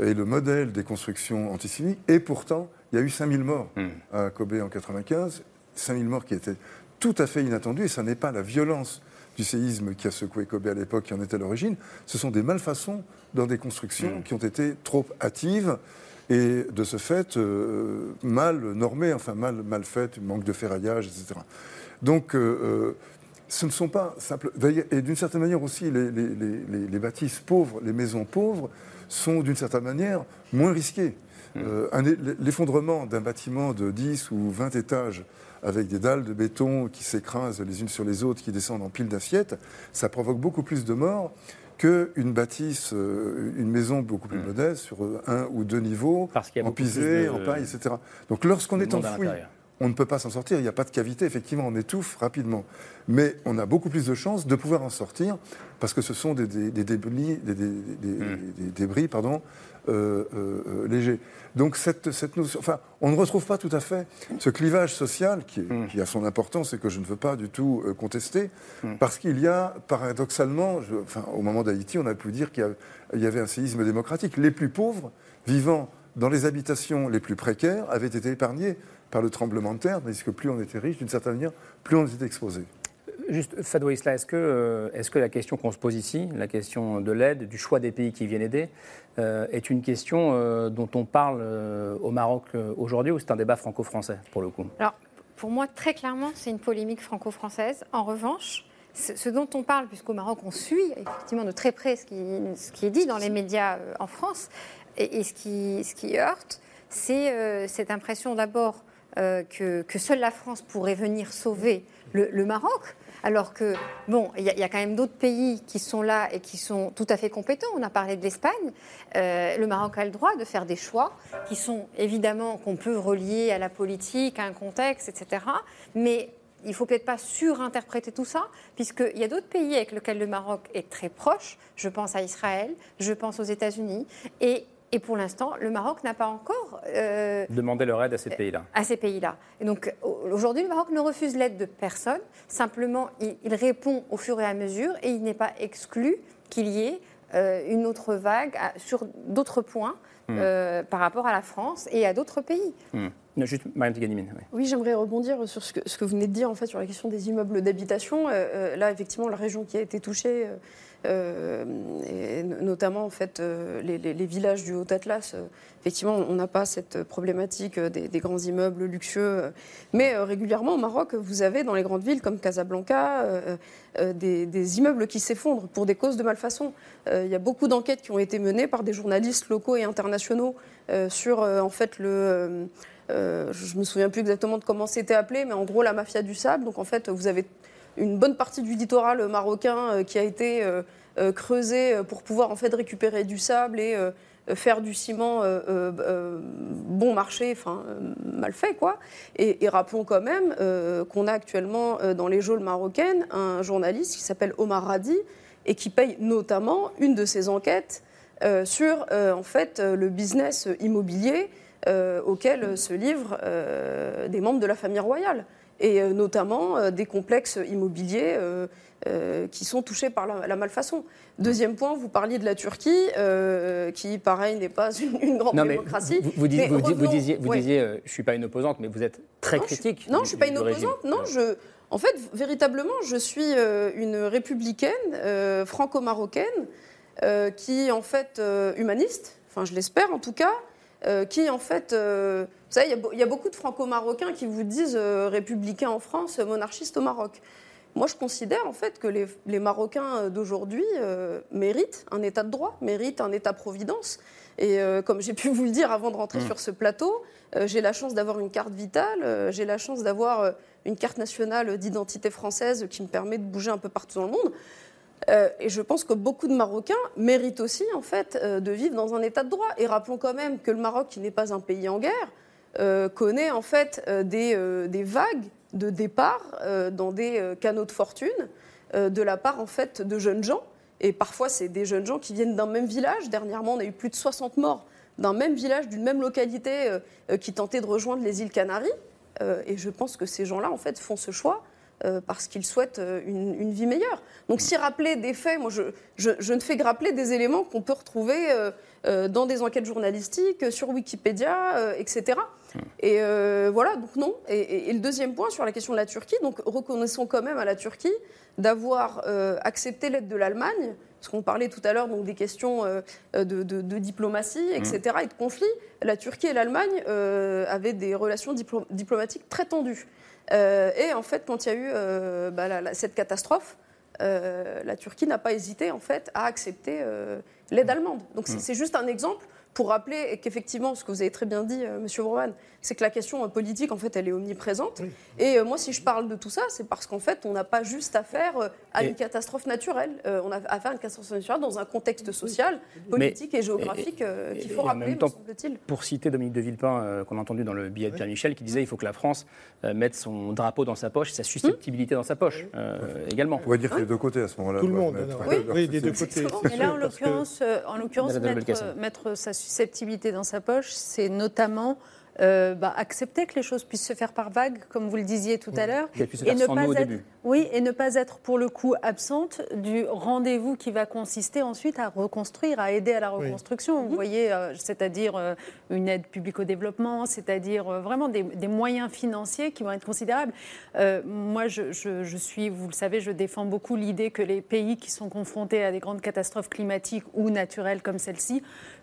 et le modèle des constructions antisémites. Et pourtant, il y a eu 5000 morts hmm. à Kobe en 95, 5000 morts qui étaient tout à fait inattendus, et ça n'est pas la violence du séisme qui a secoué Kobe à l'époque qui en était l'origine, ce sont des malfaçons dans des constructions mm. qui ont été trop hâtives et de ce fait euh, mal normées, enfin mal, mal faites, manque de ferraillage, etc. Donc euh, euh, ce ne sont pas simples. Et d'une certaine manière aussi, les, les, bâtisses pauvres, les maisons pauvres, sont d'une certaine manière moins risquées. Mm. L'effondrement d'un bâtiment de 10 ou 20 étages avec des dalles de béton qui s'écrasent les unes sur les autres, qui descendent en piles d'assiettes, ça provoque beaucoup plus de morts qu'une bâtisse, euh, une maison beaucoup plus mm. modeste, sur un ou deux niveaux, en pisé, en paille, etc. Donc lorsqu'on est enfoui, on ne peut pas s'en sortir, il n'y a pas de cavité, effectivement, on étouffe rapidement. Mais on a beaucoup plus de chances de pouvoir en sortir, parce que ce sont des, débris, des, mm. débris pardon, euh, euh, légers. Donc cette, cette notion, enfin, on ne retrouve pas tout à fait ce clivage social qui, mm. qui a son importance et que je ne veux pas du tout euh, contester, mm. parce qu'il y a, paradoxalement, enfin, au moment d'Haïti, on a pu dire qu'il y, y, avait un séisme démocratique. Les plus pauvres, vivant dans les habitations les plus précaires, avaient été épargnés par le tremblement de terre, tandis que plus on était riche, d'une certaine manière, plus on était exposé. Juste, Fadwa Isla, est-ce que, euh, est que la question qu'on se pose ici, la question de l'aide, du choix des pays qui viennent aider, euh, est une question euh, dont on parle au Maroc aujourd'hui ou c'est un débat franco-français pour le coup? Alors, pour moi, très clairement, c'est une polémique franco-française. En revanche, ce dont on parle, puisqu'au Maroc, on suit effectivement de très près ce qui, est dit dans les médias en France, et, ce qui heurte, c'est cette impression d'abord que, seule la France pourrait venir sauver le Maroc. Alors que, bon, il y, a quand même d'autres pays qui sont là et qui sont tout à fait compétents. On a parlé de l'Espagne. Euh, le Maroc a le droit de faire des choix qui sont évidemment qu'on peut relier à la politique, à un contexte, etc. Mais il ne faut peut-être pas surinterpréter tout ça, puisqu'il y a d'autres pays avec lesquels le Maroc est très proche. Je pense à Israël, je pense aux États-Unis. Et et pour l'instant, le Maroc n'a pas encore euh, demandé leur aide à ces pays-là. À ces pays-là. Et donc aujourd'hui, le Maroc ne refuse l'aide de personne. Simplement, il, répond au fur et à mesure, et il n'est pas exclu qu'il y ait euh, une autre vague sur d'autres points hmm. euh, par rapport à la France et à d'autres pays. Hmm. juste Mariam Oui, oui j'aimerais rebondir sur ce que, ce que, vous venez de dire en fait sur la question des immeubles d'habitation. là, effectivement, la région qui a été touchée euh, et notamment en fait euh, les, villages du Haut-Atlas. Euh, effectivement, on n'a pas cette problématique des, grands immeubles luxueux, mais régulièrement au Maroc, vous avez dans les grandes villes comme Casablanca des, immeubles qui s'effondrent pour des causes de malfaçon. Il y a beaucoup d'enquêtes qui ont été menées par des journalistes locaux et internationaux sur en fait le je me souviens plus exactement de comment c'était appelé, mais en gros la mafia du sable. Donc en fait, vous avez une bonne partie du littoral marocain euh, qui a été euh, euh, creusé pour pouvoir en fait récupérer du sable et faire du ciment bon marché, mal fait quoi. Et, rappelons quand même qu'on a actuellement dans les geôles marocaines un journaliste qui s'appelle Omar Radi et qui paye notamment une de ses enquêtes sur le business immobilier auquel se livrent des membres de la famille royale et euh, notamment euh, des complexes immobiliers euh, qui sont touchés par la, malfaçon. Deuxième point, vous parliez de la Turquie, qui, pareil, n'est pas une, grande démocratie. Vous, disiez, vous, disiez, je ne suis pas une opposante, mais vous êtes très critique. non, je ne suis pas une opposante. Non, je, en fait, véritablement, je suis une républicaine franco-marocaine qui, en fait, humaniste, enfin, je l'espère en tout cas, euh, qui en fait, euh, vous savez, il y, a beaucoup de franco-marocains qui vous disent euh, républicains en France, monarchistes au Maroc. Moi, je considère en fait que les, Marocains d'aujourd'hui méritent un état de droit, méritent un état-providence. Et comme j'ai pu vous le dire avant de rentrer mmh. sur ce plateau, j'ai la chance d'avoir une carte vitale, j'ai la chance d'avoir une carte nationale d'identité française qui me permet de bouger un peu partout dans le monde. Euh, et je pense que beaucoup de Marocains méritent aussi en fait euh, de vivre dans un état de droit. Et rappelons quand même que le Maroc, qui n'est pas un pays en guerre, euh, connaît en fait des, vagues de départ dans des canaux de fortune de la part en fait de jeunes gens. Et parfois, c'est des jeunes gens qui viennent d'un même village. Dernièrement, on a eu plus de 60 morts d'un même village, d'une même localité, qui tentaient de rejoindre les îles Canaries. et je pense que ces gens-là, en fait, font ce choix euh, parce qu'ils souhaitent euh, une, vie meilleure. Donc si rappeler des faits, moi je, ne fais que rappeler des éléments qu'on peut retrouver euh, dans des enquêtes journalistiques, sur Wikipédia, etc. Et voilà, donc non. Et, le deuxième point sur la question de la Turquie, donc reconnaissons quand même à la Turquie d'avoir accepté l'aide de l'Allemagne, parce qu'on parlait tout à l'heure donc des questions de, diplomatie, etc., et de conflit. La Turquie et l'Allemagne avaient des relations diplomatiques très tendues. Euh, et en fait, quand il y a eu euh, bah, cette catastrophe, euh, la Turquie n'a pas hésité en fait à accepter l'aide allemande. Donc mm. c'est juste un exemple pour rappeler qu'effectivement, ce que vous avez très bien dit, Monsieur Broman, c'est que la question politique, en fait, elle est omniprésente. Et euh, moi, si je parle de tout ça, c'est parce qu'en fait, on n'a pas juste affaire euh, à une catastrophe naturelle. Euh, on a affaire à une catastrophe naturelle dans un contexte social, politique et géographique qu'il faut rappeler, me semble-t-il. Pour citer Dominique de Villepin, qu'on a entendu dans le billet de Pierre Michel, qui disait qu'il faut que la France mette son drapeau dans sa poche, sa susceptibilité dans sa poche également. On pourrait dire qu'il y a deux côtés à ce moment-là. Tout le monde. Oui, des deux côtés. (laughs) Mais là, en l'occurrence, en l'occurrence mettre, mettre sa susceptibilité dans sa poche, c'est notamment euh, bah, accepter que les choses puissent se faire par vagues, comme vous le disiez tout à l'heure, et ne pas être, oui, et ne pas être pour le coup absente du rendez-vous qui va consister ensuite à reconstruire, à aider à la reconstruction. Vous mhm. voyez, euh, c'est-à-dire euh, une aide publique au développement, c'est-à-dire vraiment des, moyens financiers qui vont être considérables. moi, je, je, suis, vous le savez, je défends beaucoup l'idée que les pays qui sont confrontés à des grandes catastrophes climatiques ou naturelles comme celle-ci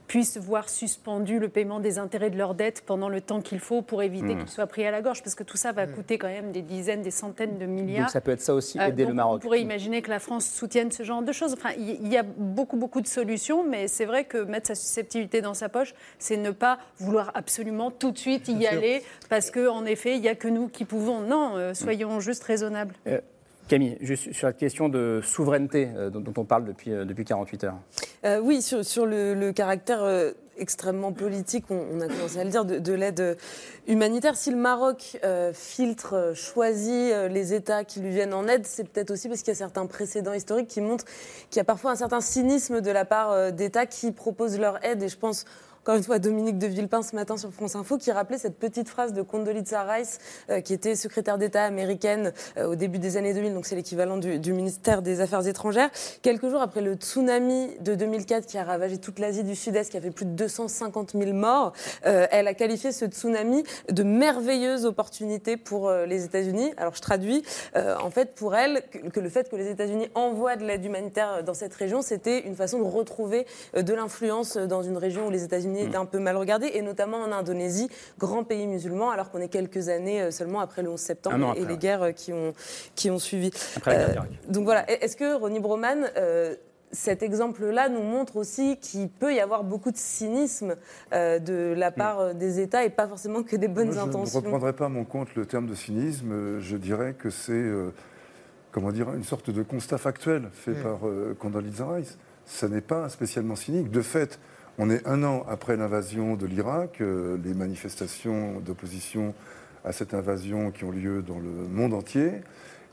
puissent voir suspendu le paiement des intérêts de leurs dettes pendant le temps qu'il faut pour éviter qu'ils soient pris à la gorge, parce que tout ça va coûter quand même des dizaines, des centaines de milliards. Donc ça peut être ça aussi, aider le Maroc. On pourrait imaginer que la France soutienne ce genre de choses. Enfin, il y a beaucoup, beaucoup de solutions, mais c'est vrai que mettre sa susceptibilité dans sa poche, c'est ne pas vouloir absolument tout de suite y aller, parce qu'en effet, il n'y a que nous qui pouvons. Non, euh, soyons juste raisonnables. Euh, Camille, juste sur la question de souveraineté euh, dont, on parle depuis, depuis 48 heures. oui, sur, le, caractère extrêmement politique, on, a commencé à le dire, de, l'aide humanitaire. Si le Maroc filtre, choisit les États qui lui viennent en aide, c'est peut-être aussi parce qu'il y a certains précédents historiques qui montrent qu'il y a parfois un certain cynisme de la part d'États qui proposent leur aide. Et je pense encore une fois Dominique de Villepin ce matin sur France Info qui rappelait cette petite phrase de Condoleezza Rice, euh, qui était secrétaire d'État américaine euh, au début des années 2000, donc c'est l'équivalent du, ministère des Affaires étrangères. Quelques jours après le tsunami de 2004 qui a ravagé toute l'Asie du Sud-Est, qui a fait plus de 250 000 morts, euh, elle a qualifié ce tsunami de merveilleuse opportunité pour les États-Unis. Alors je traduis, en fait pour elle, que, le fait que les États-Unis envoient de l'aide humanitaire dans cette région, c'était une façon de retrouver de l'influence dans une région où les États-Unis est un peu mal regardé, et notamment en Indonésie, grand pays musulman, alors qu'on est quelques années euh, seulement après le 11 septembre et les guerres euh, qui ont, qui ont suivi. Euh, donc voilà, est-ce que Ronnie Broman, cet exemple-là nous montre aussi qu'il peut y avoir beaucoup de cynisme de la part des États et pas forcément que des bonnes intentions. Je ne reprendrai pas à mon compte le terme de cynisme. Je dirais que c'est comment dire, une sorte de constat factuel fait par Condoleezza Rice. Ce n'est pas spécialement cynique. De fait, on est un an après l'invasion de l'Irak, euh, les manifestations d'opposition à cette invasion qui ont lieu dans le monde entier,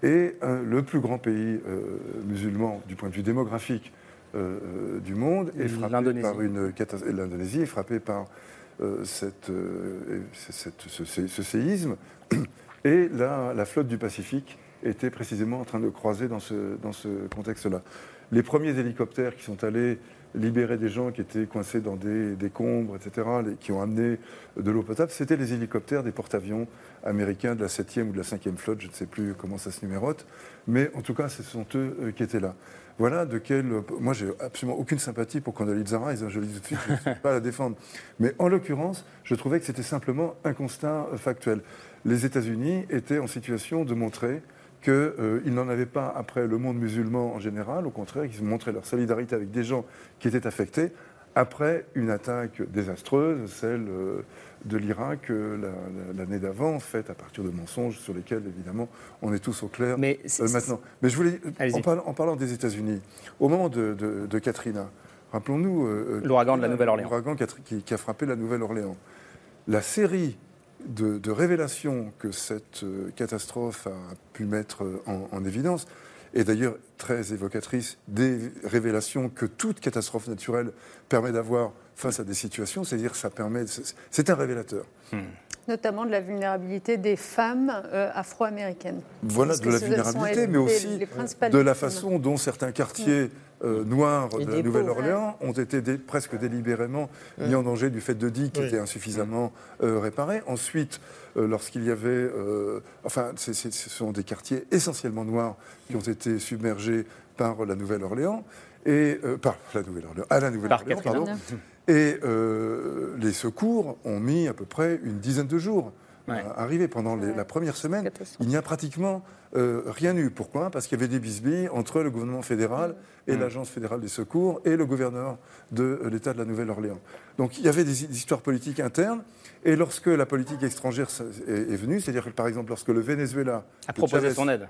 et euh, le plus grand pays euh, musulman du point de vue démographique du monde est frappé par une L'Indonésie est frappée par cette, ce, séisme, (clears throat) et la, la, flotte du Pacifique était précisément en train de croiser dans ce, dans ce contexte-là. Les premiers hélicoptères qui sont allés libérer des gens qui étaient coincés dans des décombres, etc., qui ont amené de l'eau potable, c'était les hélicoptères des porte-avions américains de la 7e ou de la 5e flotte, je ne sais plus comment ça se numérote, mais en tout cas, ce sont eux euh, qui étaient là. Voilà de quel. Moi, j'ai absolument aucune sympathie pour Condoleezza Rice, hein, je le dis ne suis pas la défendre. Mais en l'occurrence, je trouvais que c'était simplement un constat euh, factuel. Les États-Unis étaient en situation de montrer qu'ils euh, n'en avaient pas après le monde musulman en général, au contraire, ils montraient leur solidarité avec des gens qui étaient affectés après une attaque désastreuse, celle euh, de l'Irak euh, l'année d'avant, faite à partir de mensonges sur lesquels, évidemment, on est tous au clair Mais maintenant. Mais je voulais, en, parlant, des États-Unis, au moment de, Katrina, rappelons-nous. l'ouragan de la Nouvelle-Orléans. L'ouragan qui, qui, a frappé la Nouvelle-Orléans. La série de, révélations que cette euh, catastrophe a pu mettre euh, en, évidence, et d'ailleurs très évocatrice des révélations que toute catastrophe naturelle permet d'avoir face à des situations, c'est-à-dire ça permet, c'est un révélateur. Hmm. Notamment de la vulnérabilité des femmes euh, afro-américaines. Voilà, de la vulnérabilité, mais aussi de la façon dont certains quartiers hmm. Euh, noirs de la Nouvelle-Orléans ont été presque délibérément mis en danger du fait de digues qui étaient insuffisamment euh, réparés. Ensuite, euh, lorsqu'il y avait... enfin, ce sont des quartiers essentiellement noirs qui ont été submergés par la Nouvelle-Orléans. Et, par la Nouvelle-Orléans, à la Nouvelle-Orléans, pardon. Et les secours ont mis à peu près une dizaine de jours arrivé pendant la première semaine, il n'y a pratiquement euh, rien eu. Pourquoi? Parce qu'il y avait des bisbilles entre le gouvernement fédéral et l'Agence fédérale des secours et le gouverneur de euh, l'État de la Nouvelle-Orléans. Donc il y avait des, histoires politiques internes. Et lorsque la politique étrangère est, venue, c'est-à-dire que par exemple lorsque le Venezuela a proposé son aide,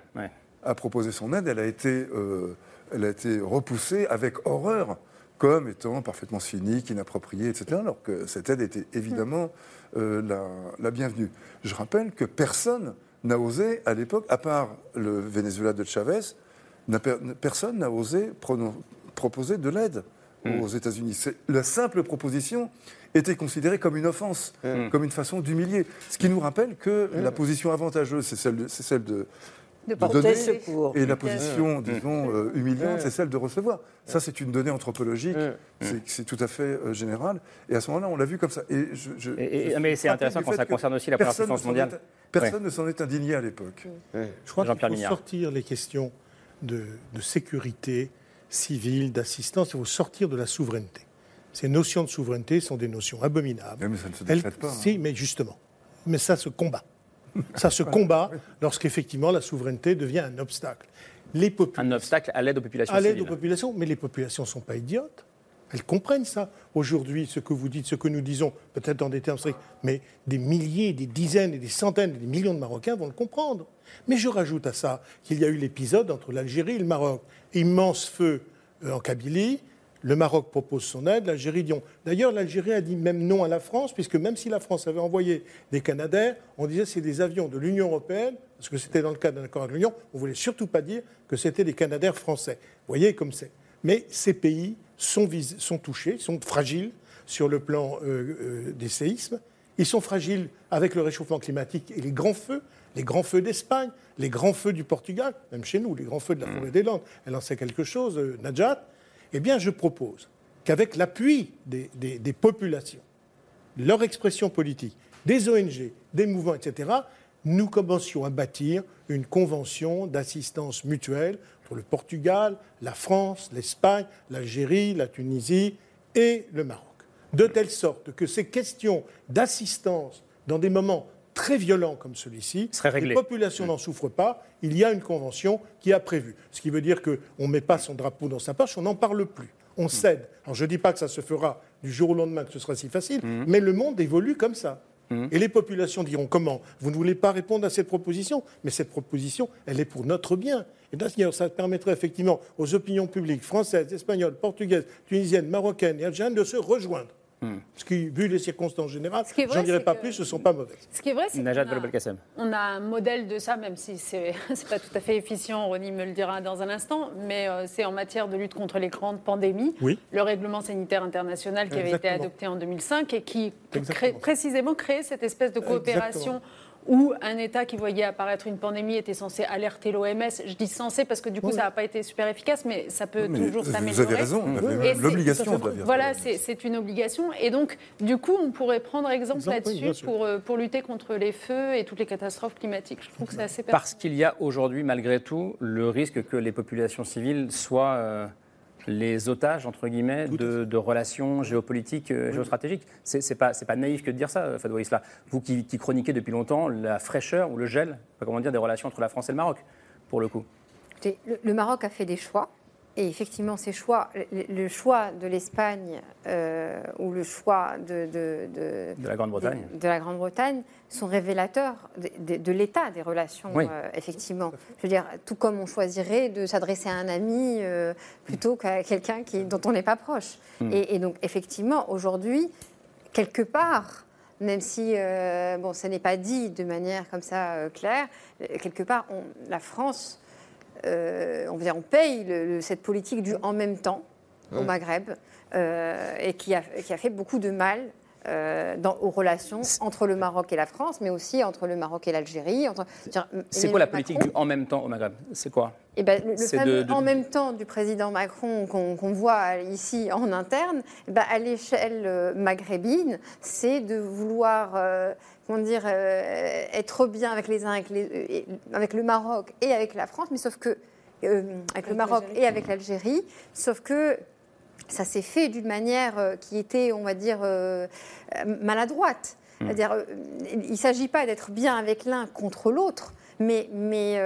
a proposé son aide, elle a été, euh, elle a été repoussée avec horreur comme étant parfaitement cynique, inappropriée, etc. Alors que cette aide était évidemment euh, la, bienvenue. Je rappelle que personne n'a osé, à l'époque, à part le Venezuela de Chavez, personne n'a osé proposer de l'aide hmm. aux États-Unis. La simple proposition était considérée comme une offense, hmm. comme une façon d'humilier. Ce qui nous rappelle que hmm. la position avantageuse, c'est celle, celle de, de, donner, secours. Et la position, disons, euh, humiliante, c'est celle de recevoir. Ça, c'est une donnée anthropologique, c'est tout à fait euh, général. Et à ce moment-là, on l'a vu comme ça. Et je, mais c'est intéressant quand ça concerne aussi la première puissance mondiale. personne ne s'en est indigné à l'époque. Je crois qu'il faut sortir les questions de, de sécurité civile, d'assistance, il faut sortir de la souveraineté. Ces notions de souveraineté sont des notions abominables. Mais ça ne se décrète pas. Hein. Si, mais justement. Mais ça se combat. Ça se combat lorsqu'effectivement la souveraineté devient un obstacle. Les un obstacle à l'aide aux populations. À l'aide aux populations, mais les populations ne sont pas idiotes. Elles comprennent ça. Aujourd'hui, ce que vous dites, ce que nous disons, peut-être dans des termes stricts, mais des milliers, des dizaines et des centaines et des millions de Marocains vont le comprendre. Mais je rajoute à ça qu'il y a eu l'épisode entre l'Algérie et le Maroc. Immense feu euh, en Kabylie, le Maroc propose son aide, l'Algérie dit. D'ailleurs, l'Algérie a dit même non à la France, puisque même si la France avait envoyé des Canadaires, on disait que c'est des avions de l'Union européenne, parce que c'était dans le cadre d'un accord avec l'Union, on ne voulait surtout pas dire que c'était des Canadaires français. Vous voyez comme c'est. Mais ces pays sont, sont touchés, sont fragiles sur le plan euh, euh, des séismes. Ils sont fragiles avec le réchauffement climatique et les grands feux, les grands feux d'Espagne, les grands feux du Portugal, même chez nous, les grands feux de la forêt des Landes. Elle en sait quelque chose, euh, Najat? Eh bien, je propose qu'avec l'appui des, populations, leur expression politique, des ONG, des mouvements, etc., nous commencions à bâtir une convention d'assistance mutuelle entre le Portugal, la France, l'Espagne, l'Algérie, la Tunisie et le Maroc. De telle sorte que ces questions d'assistance dans des moments très violents comme celui-ci, les populations n'en souffrent pas, il y a une convention qui a prévu. Ce qui veut dire qu'on ne met pas son drapeau dans sa poche, on n'en parle plus. On cède. Alors je ne dis pas que ça se fera du jour au lendemain, que ce sera si facile, mmh. mais le monde évolue comme ça. Mmh. Et les populations diront comment? Vous ne voulez pas répondre à cette proposition, mais cette proposition, elle est pour notre bien. Et d'ailleurs, ça permettrait effectivement aux opinions publiques françaises, espagnoles, portugaises, tunisiennes, marocaines et algériennes de se rejoindre. Hmm. Ce qui, vu les circonstances générales, j'en dirais pas plus, ce ne sont pas mauvaises. Ce qui est vrai, c'est qu'on on a un modèle de ça, même si ce n'est (laughs) pas tout à fait efficient, Ronnie me le dira dans un instant, mais euh, c'est en matière de lutte contre les grandes pandémies. Le règlement sanitaire international qui avait été adopté en 2005 et qui précisément créait cette espèce de coopération où un État qui voyait apparaître une pandémie était censé alerter l'OMS. Je dis censé parce que du coup, ça n'a pas été super efficace, mais ça peut toujours s'améliorer. Vous avez raison, l'obligation Voilà, c'est une obligation. Et donc, du coup, on pourrait prendre exemple là-dessus pour, euh, pour lutter contre les feux et toutes les catastrophes climatiques. Je trouve que c'est assez Parce qu'il y a aujourd'hui, malgré tout, le risque que les populations civiles soient... Euh, les otages, entre guillemets, de, relations géopolitiques, euh, géostratégiques. C'est pas, pas naïf que de dire ça, Fadwa Isla. Vous qui, chroniquez depuis longtemps la fraîcheur ou le gel, comment dire, des relations entre la France et le Maroc, pour le coup. le Maroc a fait des choix et effectivement, ces choix, le, choix de l'Espagne euh, ou le choix de, de, la Grande-Bretagne de, la Grande-Bretagne sont révélateurs de, l'état des relations, euh, effectivement. Je veux dire, tout comme on choisirait de s'adresser à un ami euh, plutôt qu'à quelqu'un qui, dont on n'est pas proche. Hmm. Et, donc, effectivement, aujourd'hui, quelque part, même si bon, ça n'est pas dit de manière comme ça claire, quelque part, on, la France euh, on, on paye cette politique du en même temps au Maghreb euh, et qui a, fait beaucoup de mal euh, dans, aux relations entre le Maroc et la France, mais aussi entre le Maroc et l'Algérie. C'est quoi la politique du en même temps au Maghreb? C'est quoi? Et eh ben, le, fameux en même temps du président Macron qu'on voit ici en interne, eh ben, à l'échelle maghrébine, c'est de vouloir comment dire, euh, être bien avec les uns, avec, les, euh, avec, le Maroc et avec la France, mais sauf que euh, avec, le Maroc et avec l'Algérie, sauf que ça s'est fait d'une manière qui était, on va dire, maladroite. Hmm. C'est-à-dire, il ne s'agit pas d'être bien avec l'un contre l'autre, mais, mais,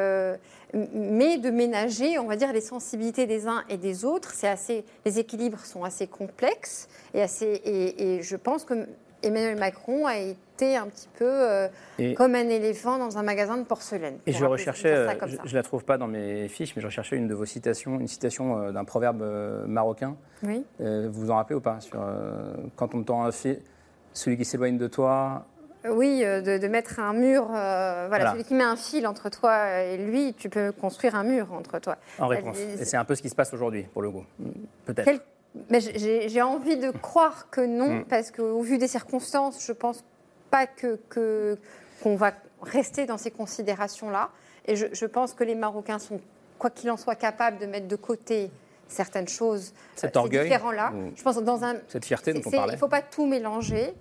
mais de ménager, on va dire, les sensibilités des uns et des autres. C'est assez, les équilibres sont assez complexes et, assez, et, et je pense que Emmanuel Macron a été un petit peu euh, comme un éléphant dans un magasin de porcelaine. Et je recherchais, euh, je ne la trouve pas dans mes fiches, mais je recherchais une de vos citations, une citation euh, d'un proverbe marocain. Oui. vous vous en rappelez ou pas sur, Quand on tend un fil, celui qui s'éloigne de toi? Oui, de, mettre un mur. Voilà, celui qui met un fil entre toi et lui, tu peux construire un mur entre toi. En réponse. Et c'est un peu ce qui se passe aujourd'hui, pour le coup. Peut-être. Mais j'ai envie de croire que non, mm. parce qu'au vu des circonstances, je pense pas qu'on que, qu'on va rester dans ces considérations-là. Et je, pense que les Marocains sont, quoi qu'il en soit, capables de mettre de côté certaines choses. Cet euh, orgueil différents-là. Je pense dans un. Cette fierté dont on parlait. Il ne faut pas tout mélanger,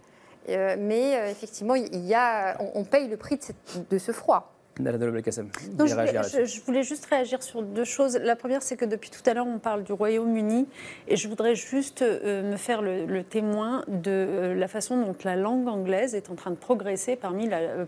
euh, mais euh, effectivement, il y a, on, paye le prix de, de ce froid. Je, voulais, juste réagir sur deux choses. La première, c'est que depuis tout à l'heure, on parle du Royaume-Uni et je voudrais juste euh, me faire le, témoin de euh, la façon dont la langue anglaise est en train de progresser parmi la, euh,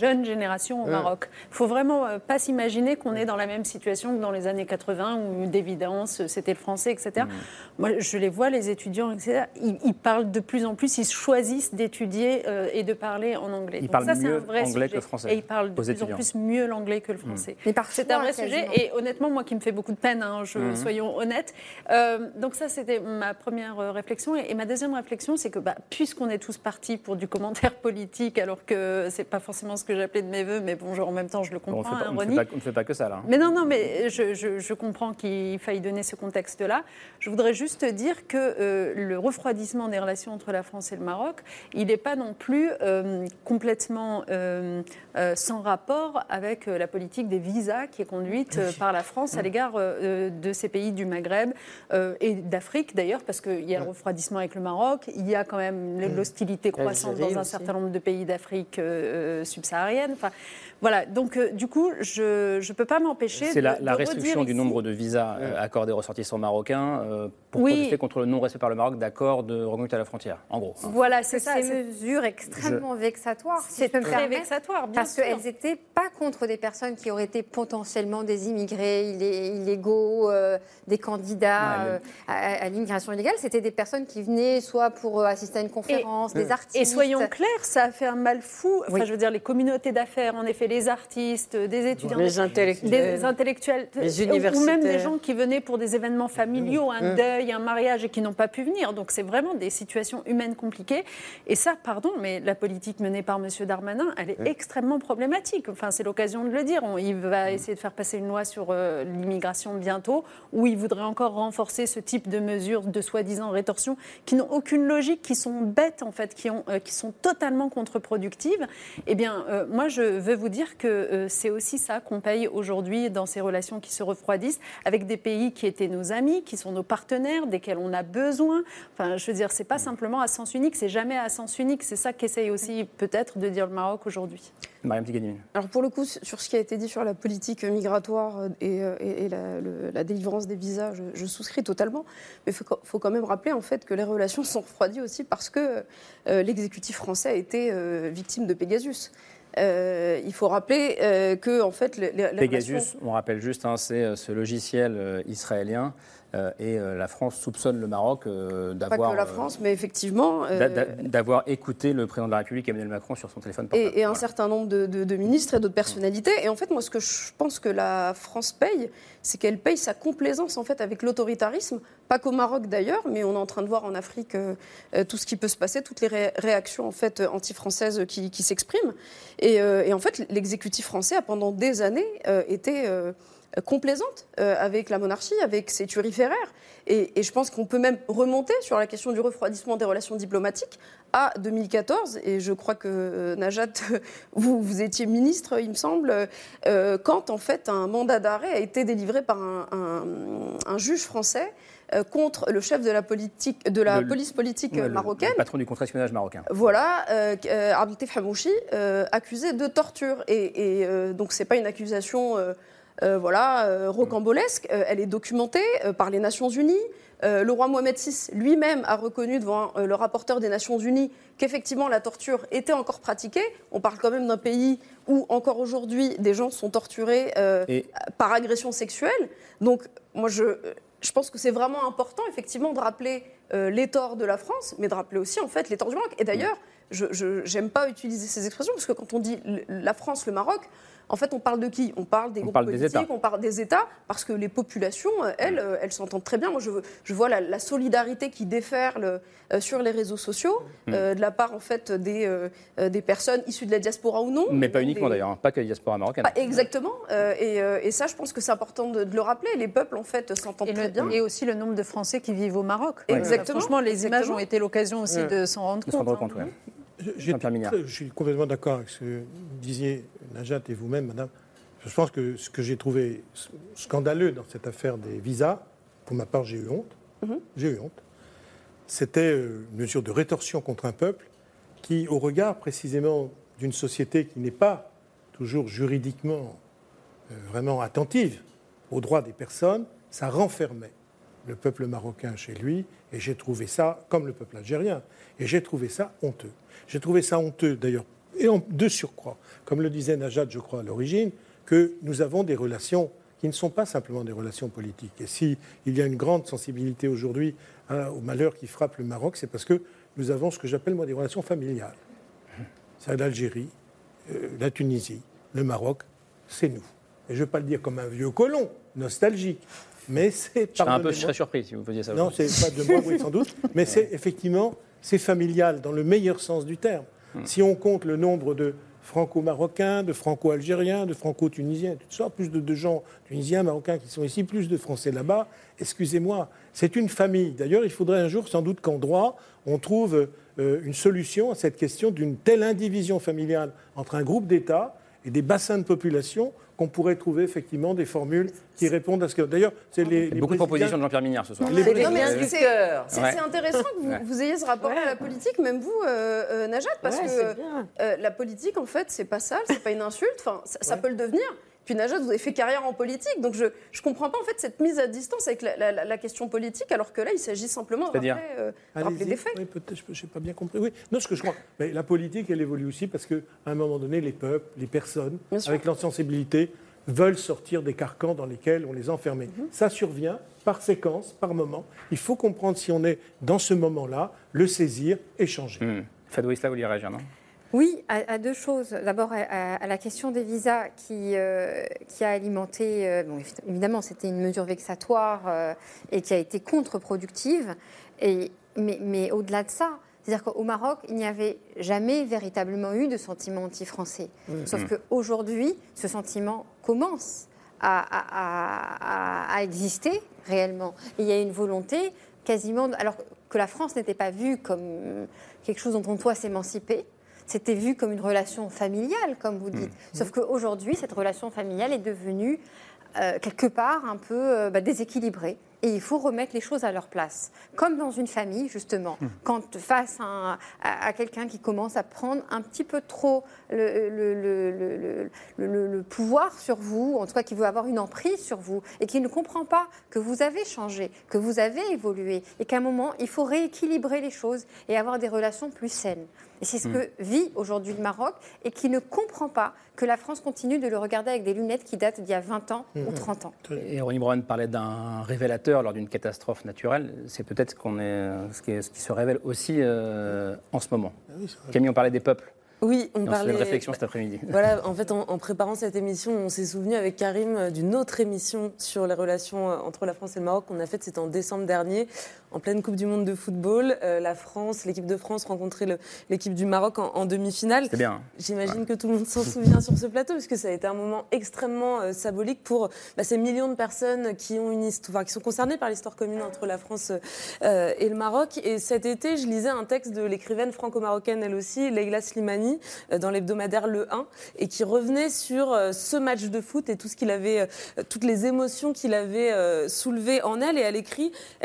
jeune génération au Maroc. Il ne faut vraiment pas s'imaginer qu'on est dans la même situation que dans les années 80 où d'évidence c'était le français, etc. Mm. Moi, je les vois, les étudiants, etc. Ils, parlent de plus en plus, ils choisissent d'étudier et de parler en anglais. Ils parlent mieux anglais que français. Et ils parlent de plus en plus mieux l'anglais que le mm. français. C'est un vrai sujet et honnêtement, moi qui me fait beaucoup de peine, hein, mm. soyons honnêtes. Euh, donc ça, c'était ma première euh, réflexion. Et, ma deuxième réflexion, c'est que bah, puisqu'on est tous partis pour du commentaire (laughs) politique, alors que c'est pas forcément ce que j'appelais de mes voeux, mais bon, en même temps, je le comprends. on, ne hein, fait, pas que ça, là. Hein. Mais non, non, mais je, je, comprends qu'il faille donner ce contexte-là. Je voudrais juste dire que euh, le refroidissement des relations entre la France et le Maroc, il n'est pas non plus complètement sans rapport avec la politique des visas qui est conduite par la France à l'égard de ces pays du Maghreb et d'Afrique d'ailleurs, parce qu'il y a le refroidissement avec le Maroc, il y a quand même l'hostilité croissante dans un certain nombre de pays d'Afrique subsaharienne. Enfin, voilà, donc euh, du coup, je ne peux pas m'empêcher. C'est la, la, restriction du nombre de visas euh, accordés aux ressortissants marocains euh, pour protester contre le non-respect par le Maroc d'accords de reconduite à la frontière, en gros. Hein. Voilà, c'est ça. Ces mesures extrêmement vexatoires. C'est très vexatoire, bien Parce qu'elles n'étaient pas contre des personnes qui auraient été potentiellement des immigrés illégaux, des candidats à, l'immigration illégale. C'était des personnes qui venaient soit pour assister à une conférence, des artistes. Et soyons clairs, ça a fait un mal fou. Enfin, je veux dire, les communautés d'affaires, en effet, les artistes, des étudiants, des intellectuels, des intellectuels ou même des gens qui venaient pour des événements familiaux, un mmh. deuil, un mariage et qui n'ont pas pu venir. Donc c'est vraiment des situations humaines compliquées. Et ça, pardon, mais la politique menée par M. Darmanin, elle est extrêmement problématique. Enfin, c'est l'occasion de le dire. il va mmh. essayer de faire passer une loi sur euh, l'immigration bientôt, où il voudrait encore renforcer ce type de mesures de soi-disant rétorsion qui n'ont aucune logique, qui sont bêtes en fait, qui, ont, euh, qui sont totalement contre-productives. Eh bien, euh, moi, je veux vous dire que euh, c'est aussi ça qu'on paye aujourd'hui dans ces relations qui se refroidissent avec des pays qui étaient nos amis, qui sont nos partenaires, desquels on a besoin. Enfin, je veux dire, c'est pas simplement à sens unique, c'est jamais à sens unique. C'est ça qu'essaye aussi peut-être de dire le Maroc aujourd'hui. Mariam Alors pour le coup, sur ce qui a été dit sur la politique migratoire et, euh, la, délivrance des visas, je, souscris totalement. Mais il faut, quand même rappeler en fait que les relations (laughs) sont refroidies aussi parce que euh, l'exécutif français a été victime de Pegasus. Euh, il faut rappeler euh, que en fait, les, Pegasus, on rappelle juste, hein, c'est euh, ce logiciel israélien euh, et euh, la France soupçonne le Maroc euh, d'avoir. Pas que la France, mais effectivement. d'avoir écouté le président de la République, Emmanuel Macron, sur son téléphone portable. Et, un certain nombre de, ministres et d'autres personnalités. Et en fait, moi, ce que je pense que la France paye, c'est qu'elle paye sa complaisance en fait avec l'autoritarisme, pas qu'au Maroc d'ailleurs, mais on est en train de voir en Afrique tout ce qui peut se passer, toutes les réactions en fait anti-françaises qui, s'expriment. Et, et, en fait, l'exécutif français a pendant des années été complaisante euh, avec la monarchie, avec ses turiféraires. Et, et je pense qu'on peut même remonter sur la question du refroidissement des relations diplomatiques à 2014. Et je crois que euh, Najat, (laughs) vous, vous étiez ministre, il me semble, euh, quand en fait un mandat d'arrêt a été délivré par un, un, juge français contre le chef de la, politique, de la police politique marocaine. Le, patron du contre-espionnage marocain. Voilà, euh, Hamouchi, accusé de torture. Et, et donc, ce n'est pas une accusation euh, voilà, euh, rocambolesque. Euh, elle est documentée par les Nations Unies. le roi Mohamed VI lui-même a reconnu devant le rapporteur des Nations Unies qu'effectivement la torture était encore pratiquée. On parle quand même d'un pays où encore aujourd'hui des gens sont torturés par agression sexuelle. Donc moi je, je pense que c'est vraiment important effectivement de rappeler les torts de la France, mais de rappeler aussi en fait les torts du Maroc. Et d'ailleurs, je n'aime pas utiliser ces expressions parce que quand on dit la France, le Maroc, en fait, on parle de qui? On parle des groupes politiques, on parle des États, parce que les populations, elles, euh, elles s'entendent très bien. Moi, je, je vois la, solidarité qui déferle euh, sur les réseaux sociaux, mm. euh, de la part, en fait, des, des personnes issues de la diaspora ou non. Mais pas uniquement, d'ailleurs, hein. pas que la diaspora marocaine. Exactement. Et, et, ça, je pense que c'est important de, le rappeler. Les peuples, en fait, s'entendent très bien. Et aussi le nombre de Français qui vivent au Maroc. Exactement. franchement, les images ont été l'occasion aussi de s'en rendre compte. Rendre compte hein. Je, suis complètement d'accord avec ce que disiez Najat et vous-même, madame. Je pense que ce que j'ai trouvé scandaleux dans cette affaire des visas, pour ma part, j'ai eu honte. Mhm. J'ai eu honte. C'était euh, une mesure de rétorsion contre un peuple qui, au regard précisément d'une société qui n'est pas toujours juridiquement euh, vraiment attentive aux droits des personnes, ça renfermait le peuple marocain chez lui, et j'ai trouvé ça, comme le peuple algérien, et j'ai trouvé ça honteux. J'ai trouvé ça honteux, d'ailleurs, et en, de surcroît, comme le disait Najat, je crois, à l'origine, que nous avons des relations qui ne sont pas simplement des relations politiques. Et s'il y a une grande sensibilité aujourd'hui hein, au malheur qui frappe le Maroc, c'est parce que nous avons ce que j'appelle moi des relations familiales. C'est l'Algérie, euh, la Tunisie, le Maroc, c'est nous. Et je ne veux pas le dire comme un vieux colon, nostalgique, mais c'est... Je, un peu, je serais surpris si vous faisiez ça. Non, c'est pas de moi, oui, sans doute, mais (laughs) c'est effectivement, c'est familial dans le meilleur sens du terme. Hmm. Si on compte le nombre de franco-marocains, de franco-algériens, de franco-tunisiens, tout ça, plus de, gens tunisiens, marocains qui sont ici, plus de Français là-bas. Excusez-moi, c'est une famille. D'ailleurs, il faudrait un jour, sans doute qu'en droit, on trouve euh, une solution à cette question d'une telle indivision familiale entre un groupe d'États et des bassins de population qu'on pourrait trouver effectivement des formules qui répondent à ce que. D'ailleurs, c'est les, Beaucoup de propositions de Jean-Pierre Mignard ce soir. C'est intéressant que vous, ayez ce rapport à la politique, même vous, euh, euh, Najat, parce que la politique, en fait, c'est pas sale, c'est pas une insulte. Enfin, ça peut le devenir. Puis Najat, vous avez fait carrière en politique, donc je ne comprends pas en fait cette mise à distance avec la, question politique, alors que là, il s'agit simplement de rappeler, euh, des faits. Oui, peut-être, je n'ai pas bien compris. Oui, non, ce que je crois, mais la politique, elle évolue aussi parce qu'à un moment donné, les peuples, les personnes, avec leur sensibilité, veulent sortir des carcans dans lesquels on les enfermait. Mhm. Ça survient par séquence, par moment. Il faut comprendre si on est dans ce moment-là, le saisir et changer. Mmh. Fadou Isla, vous voulez réagir, non oui, à, deux choses. D'abord, à, la question des visas qui, euh, qui a alimenté, euh, bon, évidemment, c'était une mesure vexatoire euh, et qui a été contre-productive. Et, mais, mais au-delà de ça, c'est-à-dire qu'au Maroc, il n'y avait jamais véritablement eu de sentiment anti-français. Mmh. Sauf qu'aujourd'hui, ce sentiment commence à, à, exister réellement. il y a une volonté quasiment, alors que la France n'était pas vue comme quelque chose dont on doit s'émanciper, c'était vu comme une relation familiale, comme vous dites. Mmh. Sauf qu'aujourd'hui, cette relation familiale est devenue euh, quelque part un peu euh, bah, déséquilibrée et il faut remettre les choses à leur place. Comme dans une famille, justement, hmm. quand face à, à, quelqu'un qui commence à prendre un petit peu trop le, le, le, le, pouvoir sur vous, en tout cas qui veut avoir une emprise sur vous, et qui ne comprend pas que vous avez changé, que vous avez évolué, et qu'à un moment, il faut rééquilibrer les choses et avoir des relations plus saines. Et c'est ce hmm. que vit aujourd'hui le Maroc, et qui ne comprend pas que la France continue de le regarder avec des lunettes qui datent d'il y a 20 ans ou 30 hmm. ans. Et Ronnie Brown parlait d'un révélateur lors d'une catastrophe naturelle, c'est peut-être qu'on est, ce, qui, ce qui se révèle aussi euh, en ce moment. Ah Camille, on parlait des peuples. Oui, on parlait. de réflexion cet après-midi. (laughs) Voilà, en fait, en, préparant cette émission, on s'est souvenu avec Karim euh, d'une autre émission sur les relations euh, entre la France et le Maroc qu'on a faite, c'était en décembre dernier, en pleine Coupe du Monde de football. Euh, la France, l'équipe de France rencontrait l'équipe du Maroc en, demi-finale. C'est bien. J'imagine que tout le monde s'en (laughs) souvient sur ce plateau, parce que ça a été un moment extrêmement symbolique pour bah, ces millions de personnes qui ont une histoire, qui sont concernées par l'histoire commune entre la France et le Maroc. Et cet été, je lisais un texte de l'écrivaine franco-marocaine, elle aussi, Leila Slimani euh, dans l'hebdomadaire Le 1 et qui revenait sur euh, ce match de foot et tout ce qu'il avait, euh, toutes les émotions qu'il avait soulevées en elle. Et elle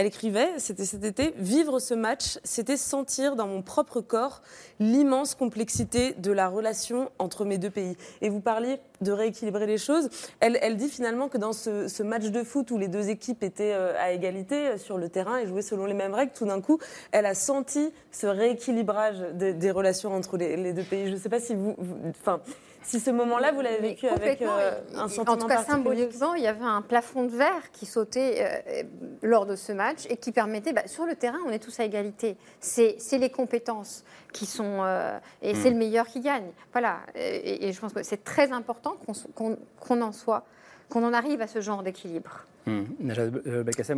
écrivait, c'était cet vivre ce match, c'était sentir dans mon propre corps l'immense complexité de la relation entre mes deux pays. Et vous parliez de rééquilibrer les choses. Elle, dit finalement que dans ce, match de foot où les deux équipes étaient à égalité sur le terrain et jouaient selon les mêmes règles, tout d'un coup, elle a senti ce rééquilibrage des, relations entre les, deux pays je ne sais pas si vous, enfin, si ce moment-là, vous l'avez vécu avec euh, un sentiment En tout cas, symboliquement, il y avait un plafond de verre qui sautait euh, lors de ce match et qui permettait, bah, sur le terrain, on est tous à égalité. C'est les compétences qui sont... Euh, et c'est hmm. le meilleur qui gagne. Voilà. Et, je pense que c'est très important qu'on en soit, qu'on en arrive à ce genre d'équilibre. Mmh.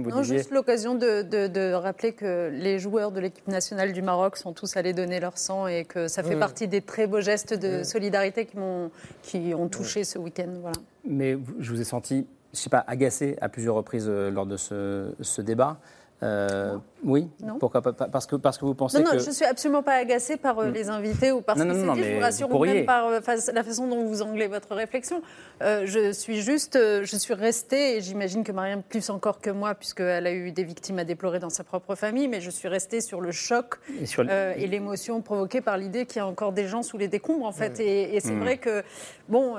vous non, Juste l'occasion de, rappeler que les joueurs de l'équipe nationale du Maroc sont tous allés donner leur sang et que ça fait partie des très beaux gestes de solidarité qui, ont, qui ont touché ce week-end. Voilà. Mais je vous ai senti, je ne sais pas, agacé à plusieurs reprises euh, lors de ce, débat. Euh, Oui. Pourquoi parce que parce que vous pensez non, non, je suis absolument pas agacée par euh, mm. les invités ou par ce qui s'est dit. Je vous rassure même par euh, la façon dont vous anglez votre réflexion. Euh, je suis juste, je suis restée et j'imagine que Marianne plus encore que moi puisqu'elle a eu des victimes à déplorer dans sa propre famille, mais je suis restée sur le choc et, l'émotion provoquée par l'idée qu'il y a encore des gens sous les décombres en fait. Et, c'est mm. vrai que bon,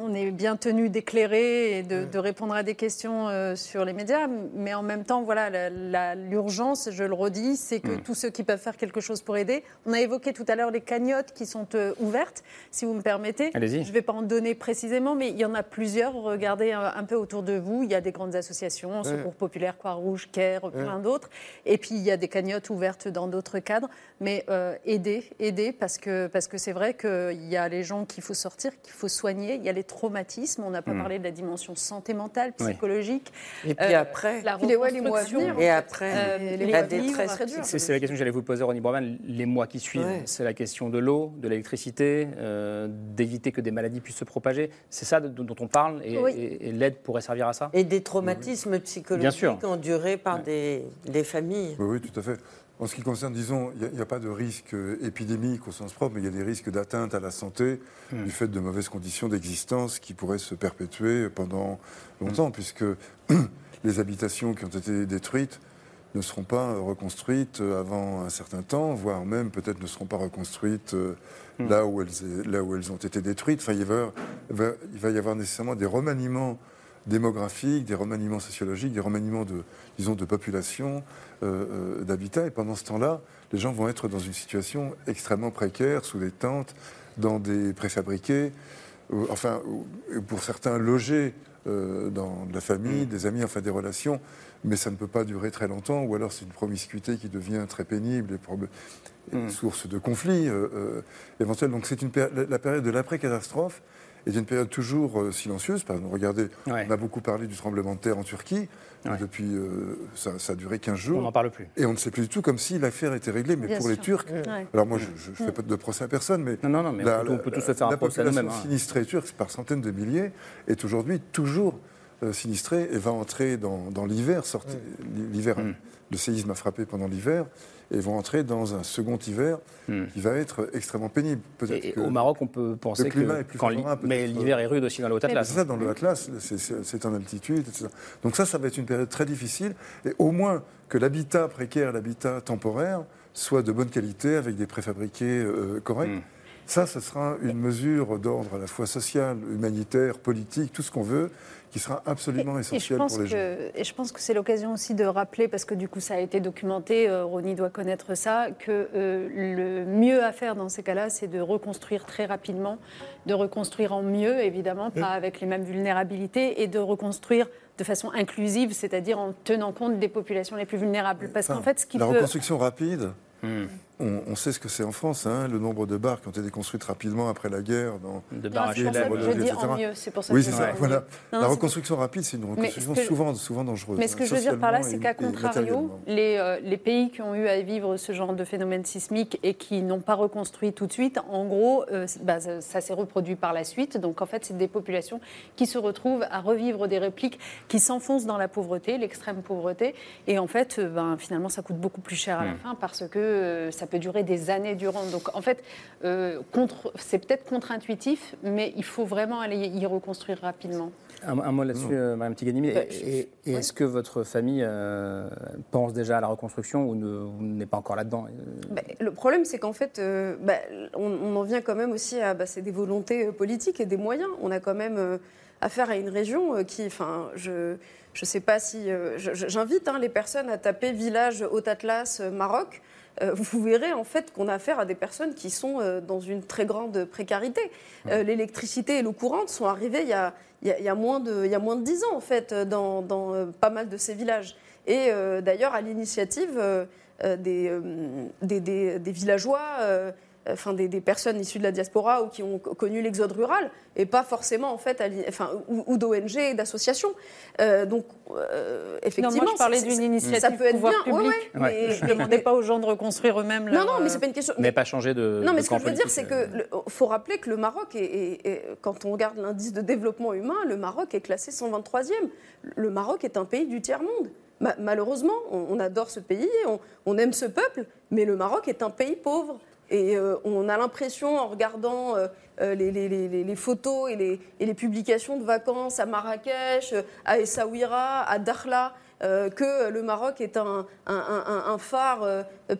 on est bien tenu d'éclairer et de, répondre à des questions sur les médias, mais en même temps, voilà, l'urgence je le redis, c'est que hmm. tous ceux qui peuvent faire quelque chose pour aider. On a évoqué tout à l'heure les cagnottes qui sont euh, ouvertes, si vous me permettez. Je ne vais pas en donner précisément, mais il y en a plusieurs. Regardez un, peu autour de vous. Il y a des grandes associations, Secours Populaire, Croix-Rouge, CARE, plein d'autres. Et puis il y a des cagnottes ouvertes dans d'autres cadres. Mais euh, aider, aider, parce que parce que c'est vrai qu'il y a les gens qu'il faut sortir, qu'il faut soigner. Il y a les traumatismes. On n'a pas hmm. parlé de la dimension santé mentale, psychologique. Et puis après, la reconstruction. Et après, la détresse. C'est la question que j'allais vous poser, Ronnie Borman. Les mois qui suivent, c'est la question de l'eau, de l'électricité, euh, d'éviter que des maladies puissent se propager. C'est ça dont on parle et, l'aide pourrait servir à ça? Et des traumatismes psychologiques endurés par des, familles. Oui, tout à fait. En ce qui concerne, disons, il n'y a, pas de risque épidémique au sens propre, mais il y a des risques d'atteinte à la santé hmm. du fait de mauvaises conditions d'existence qui pourraient se perpétuer pendant longtemps, puisque (clears throat) les habitations qui ont été détruites ne seront pas reconstruites avant un certain temps, voire même peut-être ne seront pas reconstruites euh, hmm. là, où elles, là où elles ont été détruites. Enfin, il, va, il va y avoir nécessairement des remaniements démographiques, des remaniements sociologiques, des remaniements de, disons, de population, euh, euh, d'habitat. Et pendant ce temps-là, les gens vont être dans une situation extrêmement précaire, sous des tentes, dans des préfabriqués, enfin, pour certains logés dans de la famille, hmm. des amis, enfin des relations mais ça ne peut pas durer très longtemps, ou alors c'est une promiscuité qui devient très pénible et, hmm. source de conflits euh, euh, éventuels. Donc c'est la période de l'après-catastrophe est une période toujours euh, silencieuse. Par exemple, regardez, on a beaucoup parlé du tremblement de terre en Turquie. Depuis, ça, a duré 15 jours. On n'en parle plus. Et on ne sait plus du tout, comme si l'affaire était réglée. Mais pour les Turcs, alors moi, je ne fais pas de procès à personne, mais, non, non, mais on peut tous se faire un procès à nous-mêmes. La population sinistrée turque, par centaines de milliers, est aujourd'hui toujours sinistré et va entrer dans, l'hiver. L'hiver, mm. le séisme a frappé pendant l'hiver et vont entrer dans un second hiver mm. qui va être extrêmement pénible. Et au Maroc, on peut penser que est plus mais l'hiver est rude aussi dans le Haut-Atlas. C'est ça, dans le Atlas, c'est en altitude, etc. Donc ça, ça va être une période très difficile. Et au moins que l'habitat précaire, l'habitat temporaire, soit de bonne qualité avec des préfabriqués euh, corrects. Mm. Ça, ce sera une mesure d'ordre à la fois social, humanitaire, politique, tout ce qu'on veut, qui sera absolument essentiel pour les gens. Et je pense que c'est l'occasion aussi de rappeler, parce que du coup ça a été documenté, euh, Ronnie doit connaître ça, que euh, le mieux à faire dans ces cas-là, c'est de reconstruire très rapidement, de reconstruire en mieux, évidemment, pas avec les mêmes vulnérabilités, et de reconstruire de façon inclusive, c'est-à-dire en tenant compte des populations les plus vulnérables. Parce qu'en fait, ce qui la reconstruction rapide, Hmm. On, sait ce que c'est en France, hein, le nombre de bars qui ont été construites rapidement après la guerre. Dans de bars je, je dis en mieux, c'est pour ça oui, c'est ça. Voilà. la reconstruction rapide, c'est une reconstruction souvent, souvent dangereuse. Mais ce que je veux dire par là, c'est qu'à contrario, les, euh, les, pays qui ont eu à vivre ce genre de phénomène sismique et qui n'ont pas reconstruit tout de suite, en gros, euh, bah, ça, s'est reproduit par la suite. Donc en fait, c'est des populations qui se retrouvent à revivre des répliques qui s'enfoncent dans la pauvreté, l'extrême pauvreté. Et en fait, euh, ben, finalement, ça coûte beaucoup plus cher à la hmm. fin parce que euh, ça peut durer des années durant. Donc en fait, euh, c'est peut-être contre-intuitif, mais il faut vraiment aller y reconstruire rapidement. Un, mot là-dessus, euh, Mme Tiganimi. Bah, et, est-ce que votre famille pense déjà à la reconstruction ou n'est pas encore là-dedans bah, Le problème, c'est qu'en fait, bah, on, en vient quand même aussi à c'est des volontés politiques et des moyens. On a quand même affaire à une région qui, enfin, je ne sais pas si. J'invite hein, les personnes à taper village Haut-Atlas, Maroc. Euh, vous verrez en fait qu'on a affaire à des personnes qui sont euh, dans une très grande précarité. Euh, l'électricité et l'eau courante sont arrivées il y, a, il, y a, moins de, il y a moins de 10 ans en fait dans, dans pas mal de ces villages. Et d'ailleurs à l'initiative des, des, des, des, villageois enfin, des, personnes issues de la diaspora ou qui ont connu l'exode rural, et pas forcément en fait, enfin, ou, d'ONG et d'associations. Euh, donc, euh, effectivement, je parlais d'une initiative ça peut être bien. Public. mais je ne demandais pas aux gens de reconstruire eux-mêmes. Non, non, mais c'est pas une question. Mais, pas changer de. Non, mais ce que je veux dire, c'est que faut rappeler que le Maroc, est, quand on regarde l'indice de développement humain, le Maroc est classé 123e. Le Maroc est un pays du tiers monde. malheureusement, on, adore ce pays, on, aime ce peuple, mais le Maroc est un pays pauvre. Et on a l'impression, en regardant les, photos et, les, publications de vacances à Marrakech, à Essaouira, à Dakhla, que le Maroc est un, phare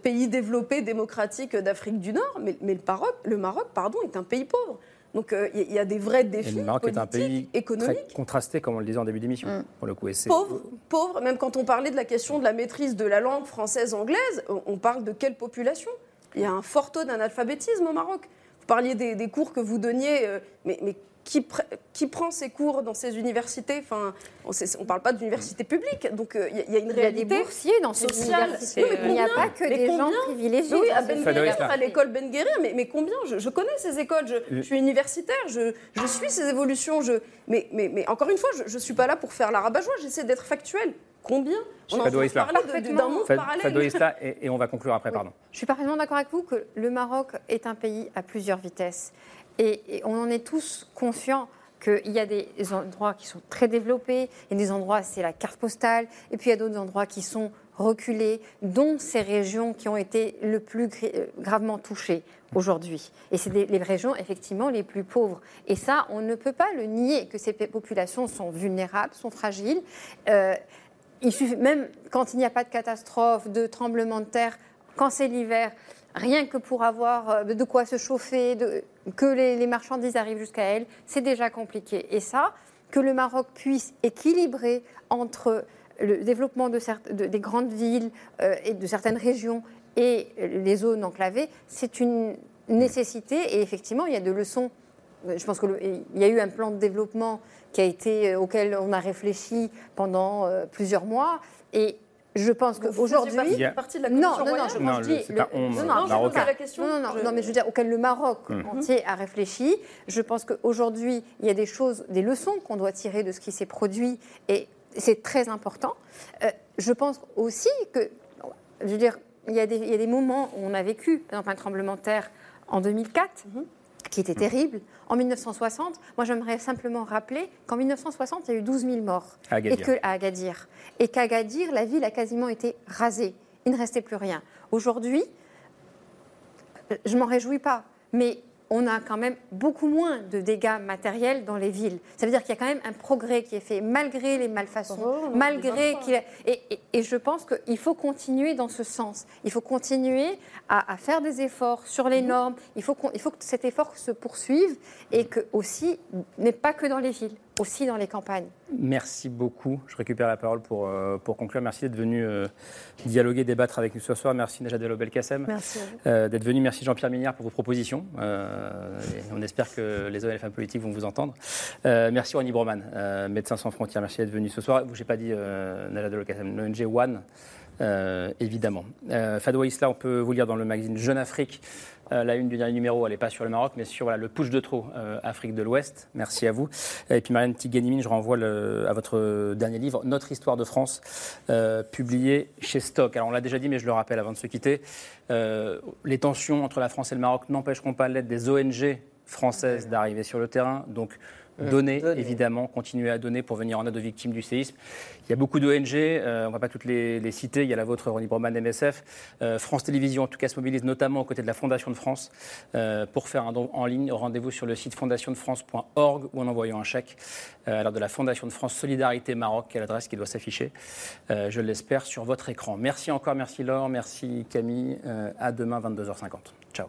pays développé, démocratique d'Afrique du Nord, mais, le, Maroc, le Maroc pardon, est un pays pauvre. Donc euh, il y a des vrais défis. le Maroc est un pays économiques. très contrasté, comme on le disait en début d'émission, mm. pour le coup. pauvre, pauvre, même quand on parlait de la question de la maîtrise de la langue française-anglaise, on parle de quelle population? Il y a un fort taux d'analphabétisme au Maroc. Vous parliez des, cours que vous donniez, euh, mais, mais qui, qui, prend ses cours dans ces universités? Enfin, On ne parle pas d'université publique, donc euh, il y, a une réalité. Il y a des boursiers dans ces universités. il n'y a pas que des gens privilégiés. Oui, à Ben à l'école Ben Guérir, mais, mais, combien? Je, connais ces écoles, je, suis universitaire, je, suis ces évolutions. Je, mais, mais, mais encore une fois, je ne suis pas là pour faire la rabat-joie, j'essaie d'être factuel. Combien on en d'un monde parallèle. Isla, et, et on va conclure après, pardon. Je suis parfaitement d'accord avec vous que le Maroc est un pays à plusieurs vitesses. Et, on en est tous conscients qu'il y a des endroits qui sont très développés, il y a des endroits, c'est la carte postale, et puis il y a d'autres endroits qui sont reculés, dont ces régions qui ont été le plus euh, gravement touchées aujourd'hui. Et c'est les régions, effectivement, les plus pauvres. Et ça, on ne peut pas le nier, que ces populations sont vulnérables, sont fragiles. Euh, même quand il n'y a pas de catastrophe, de tremblement de terre, quand c'est l'hiver, rien que pour avoir euh, de quoi se chauffer, que les, marchandises arrivent jusqu'à elles, c'est déjà compliqué. Et ça, que le Maroc puisse équilibrer entre le développement de, des grandes villes euh, et de certaines régions et les zones enclavées, c'est une nécessité. Et effectivement, il y a de leçons. Je pense qu'il y a eu un plan de développement qui a été, euh, auquel on a réfléchi pendant plusieurs mois. Et je pense qu'aujourd'hui. partie de la non, non, non, je non, dis. Le, non, non, non, la question. Non, non, non, mais je veux dire, auquel le Maroc mm. entier a réfléchi. Je pense qu'aujourd'hui, il y a des choses, des leçons qu'on doit tirer de ce qui s'est produit et c'est très important. Euh, je pense aussi que, je veux dire, il y, a des, il y, a des, moments où on a vécu, par exemple, un tremblement de terre en 2004 qui était terrible. En 1960, moi j'aimerais simplement rappeler qu'en 1960, il y a eu 12 000 morts à Agadir. Et que, à Agadir. Et qu'à Agadir, la ville a quasiment été rasée. Il ne restait plus rien. Aujourd'hui, je m'en réjouis pas, mais on a quand même beaucoup moins de dégâts matériels dans les villes. Ça veut dire qu'il y a quand même un progrès qui est fait malgré les malfaçons, oh, malgré qu'il et, et, je pense qu'il faut continuer dans ce sens. Il faut continuer à, faire des efforts sur les mhm. normes. Il faut, il faut que cet effort se poursuive et que aussi n'est pas que dans les villes aussi dans les campagnes. Merci beaucoup. Je récupère la parole pour, euh, pour conclure. Merci d'être venu euh, dialoguer, débattre avec nous ce soir. Merci Najat El Belkacem euh, d'être venu. Merci Jean-Pierre Minière pour vos propositions. on espère que les ONFM politiques vont vous entendre. merci Ronnie Broman, Médecins sans frontières. Merci d'être venu ce soir. Je n'ai pas dit Najat El Belkacem, l'ONG One. Évidemment. Fadwa Isla, on peut vous lire dans le magazine Jeune Afrique euh, la une du dernier numéro, elle n'est pas sur le Maroc, mais sur le push de trop euh, Afrique de l'Ouest. Merci à vous. Et puis Marianne Tiganimine, je renvoie à votre dernier livre, Notre histoire de France, euh, publié chez Stock. Alors on l'a déjà dit, mais je le rappelle avant de se quitter. les tensions entre la France et le Maroc n'empêcheront pas l'aide des ONG françaises d'arriver sur le terrain. Donc Mmh. Donner, évidemment, continuer à donner pour venir en aide aux victimes du séisme. Il y a beaucoup d'ONG, euh, on ne va pas toutes les, citer, il y a la vôtre, Ronnie Broman, MSF. Euh, France Télévisions, en tout cas, se mobilise notamment aux côtés de la Fondation de France euh, pour faire un don en ligne. Rendez-vous sur le site fondationdefrance.org ou en envoyant un chèque à l'heure de la Fondation de France Solidarité Maroc, qui est l'adresse qui doit s'afficher, je l'espère, sur votre écran. Merci encore, merci Laure, merci Camille. à demain, 22h50. Ciao.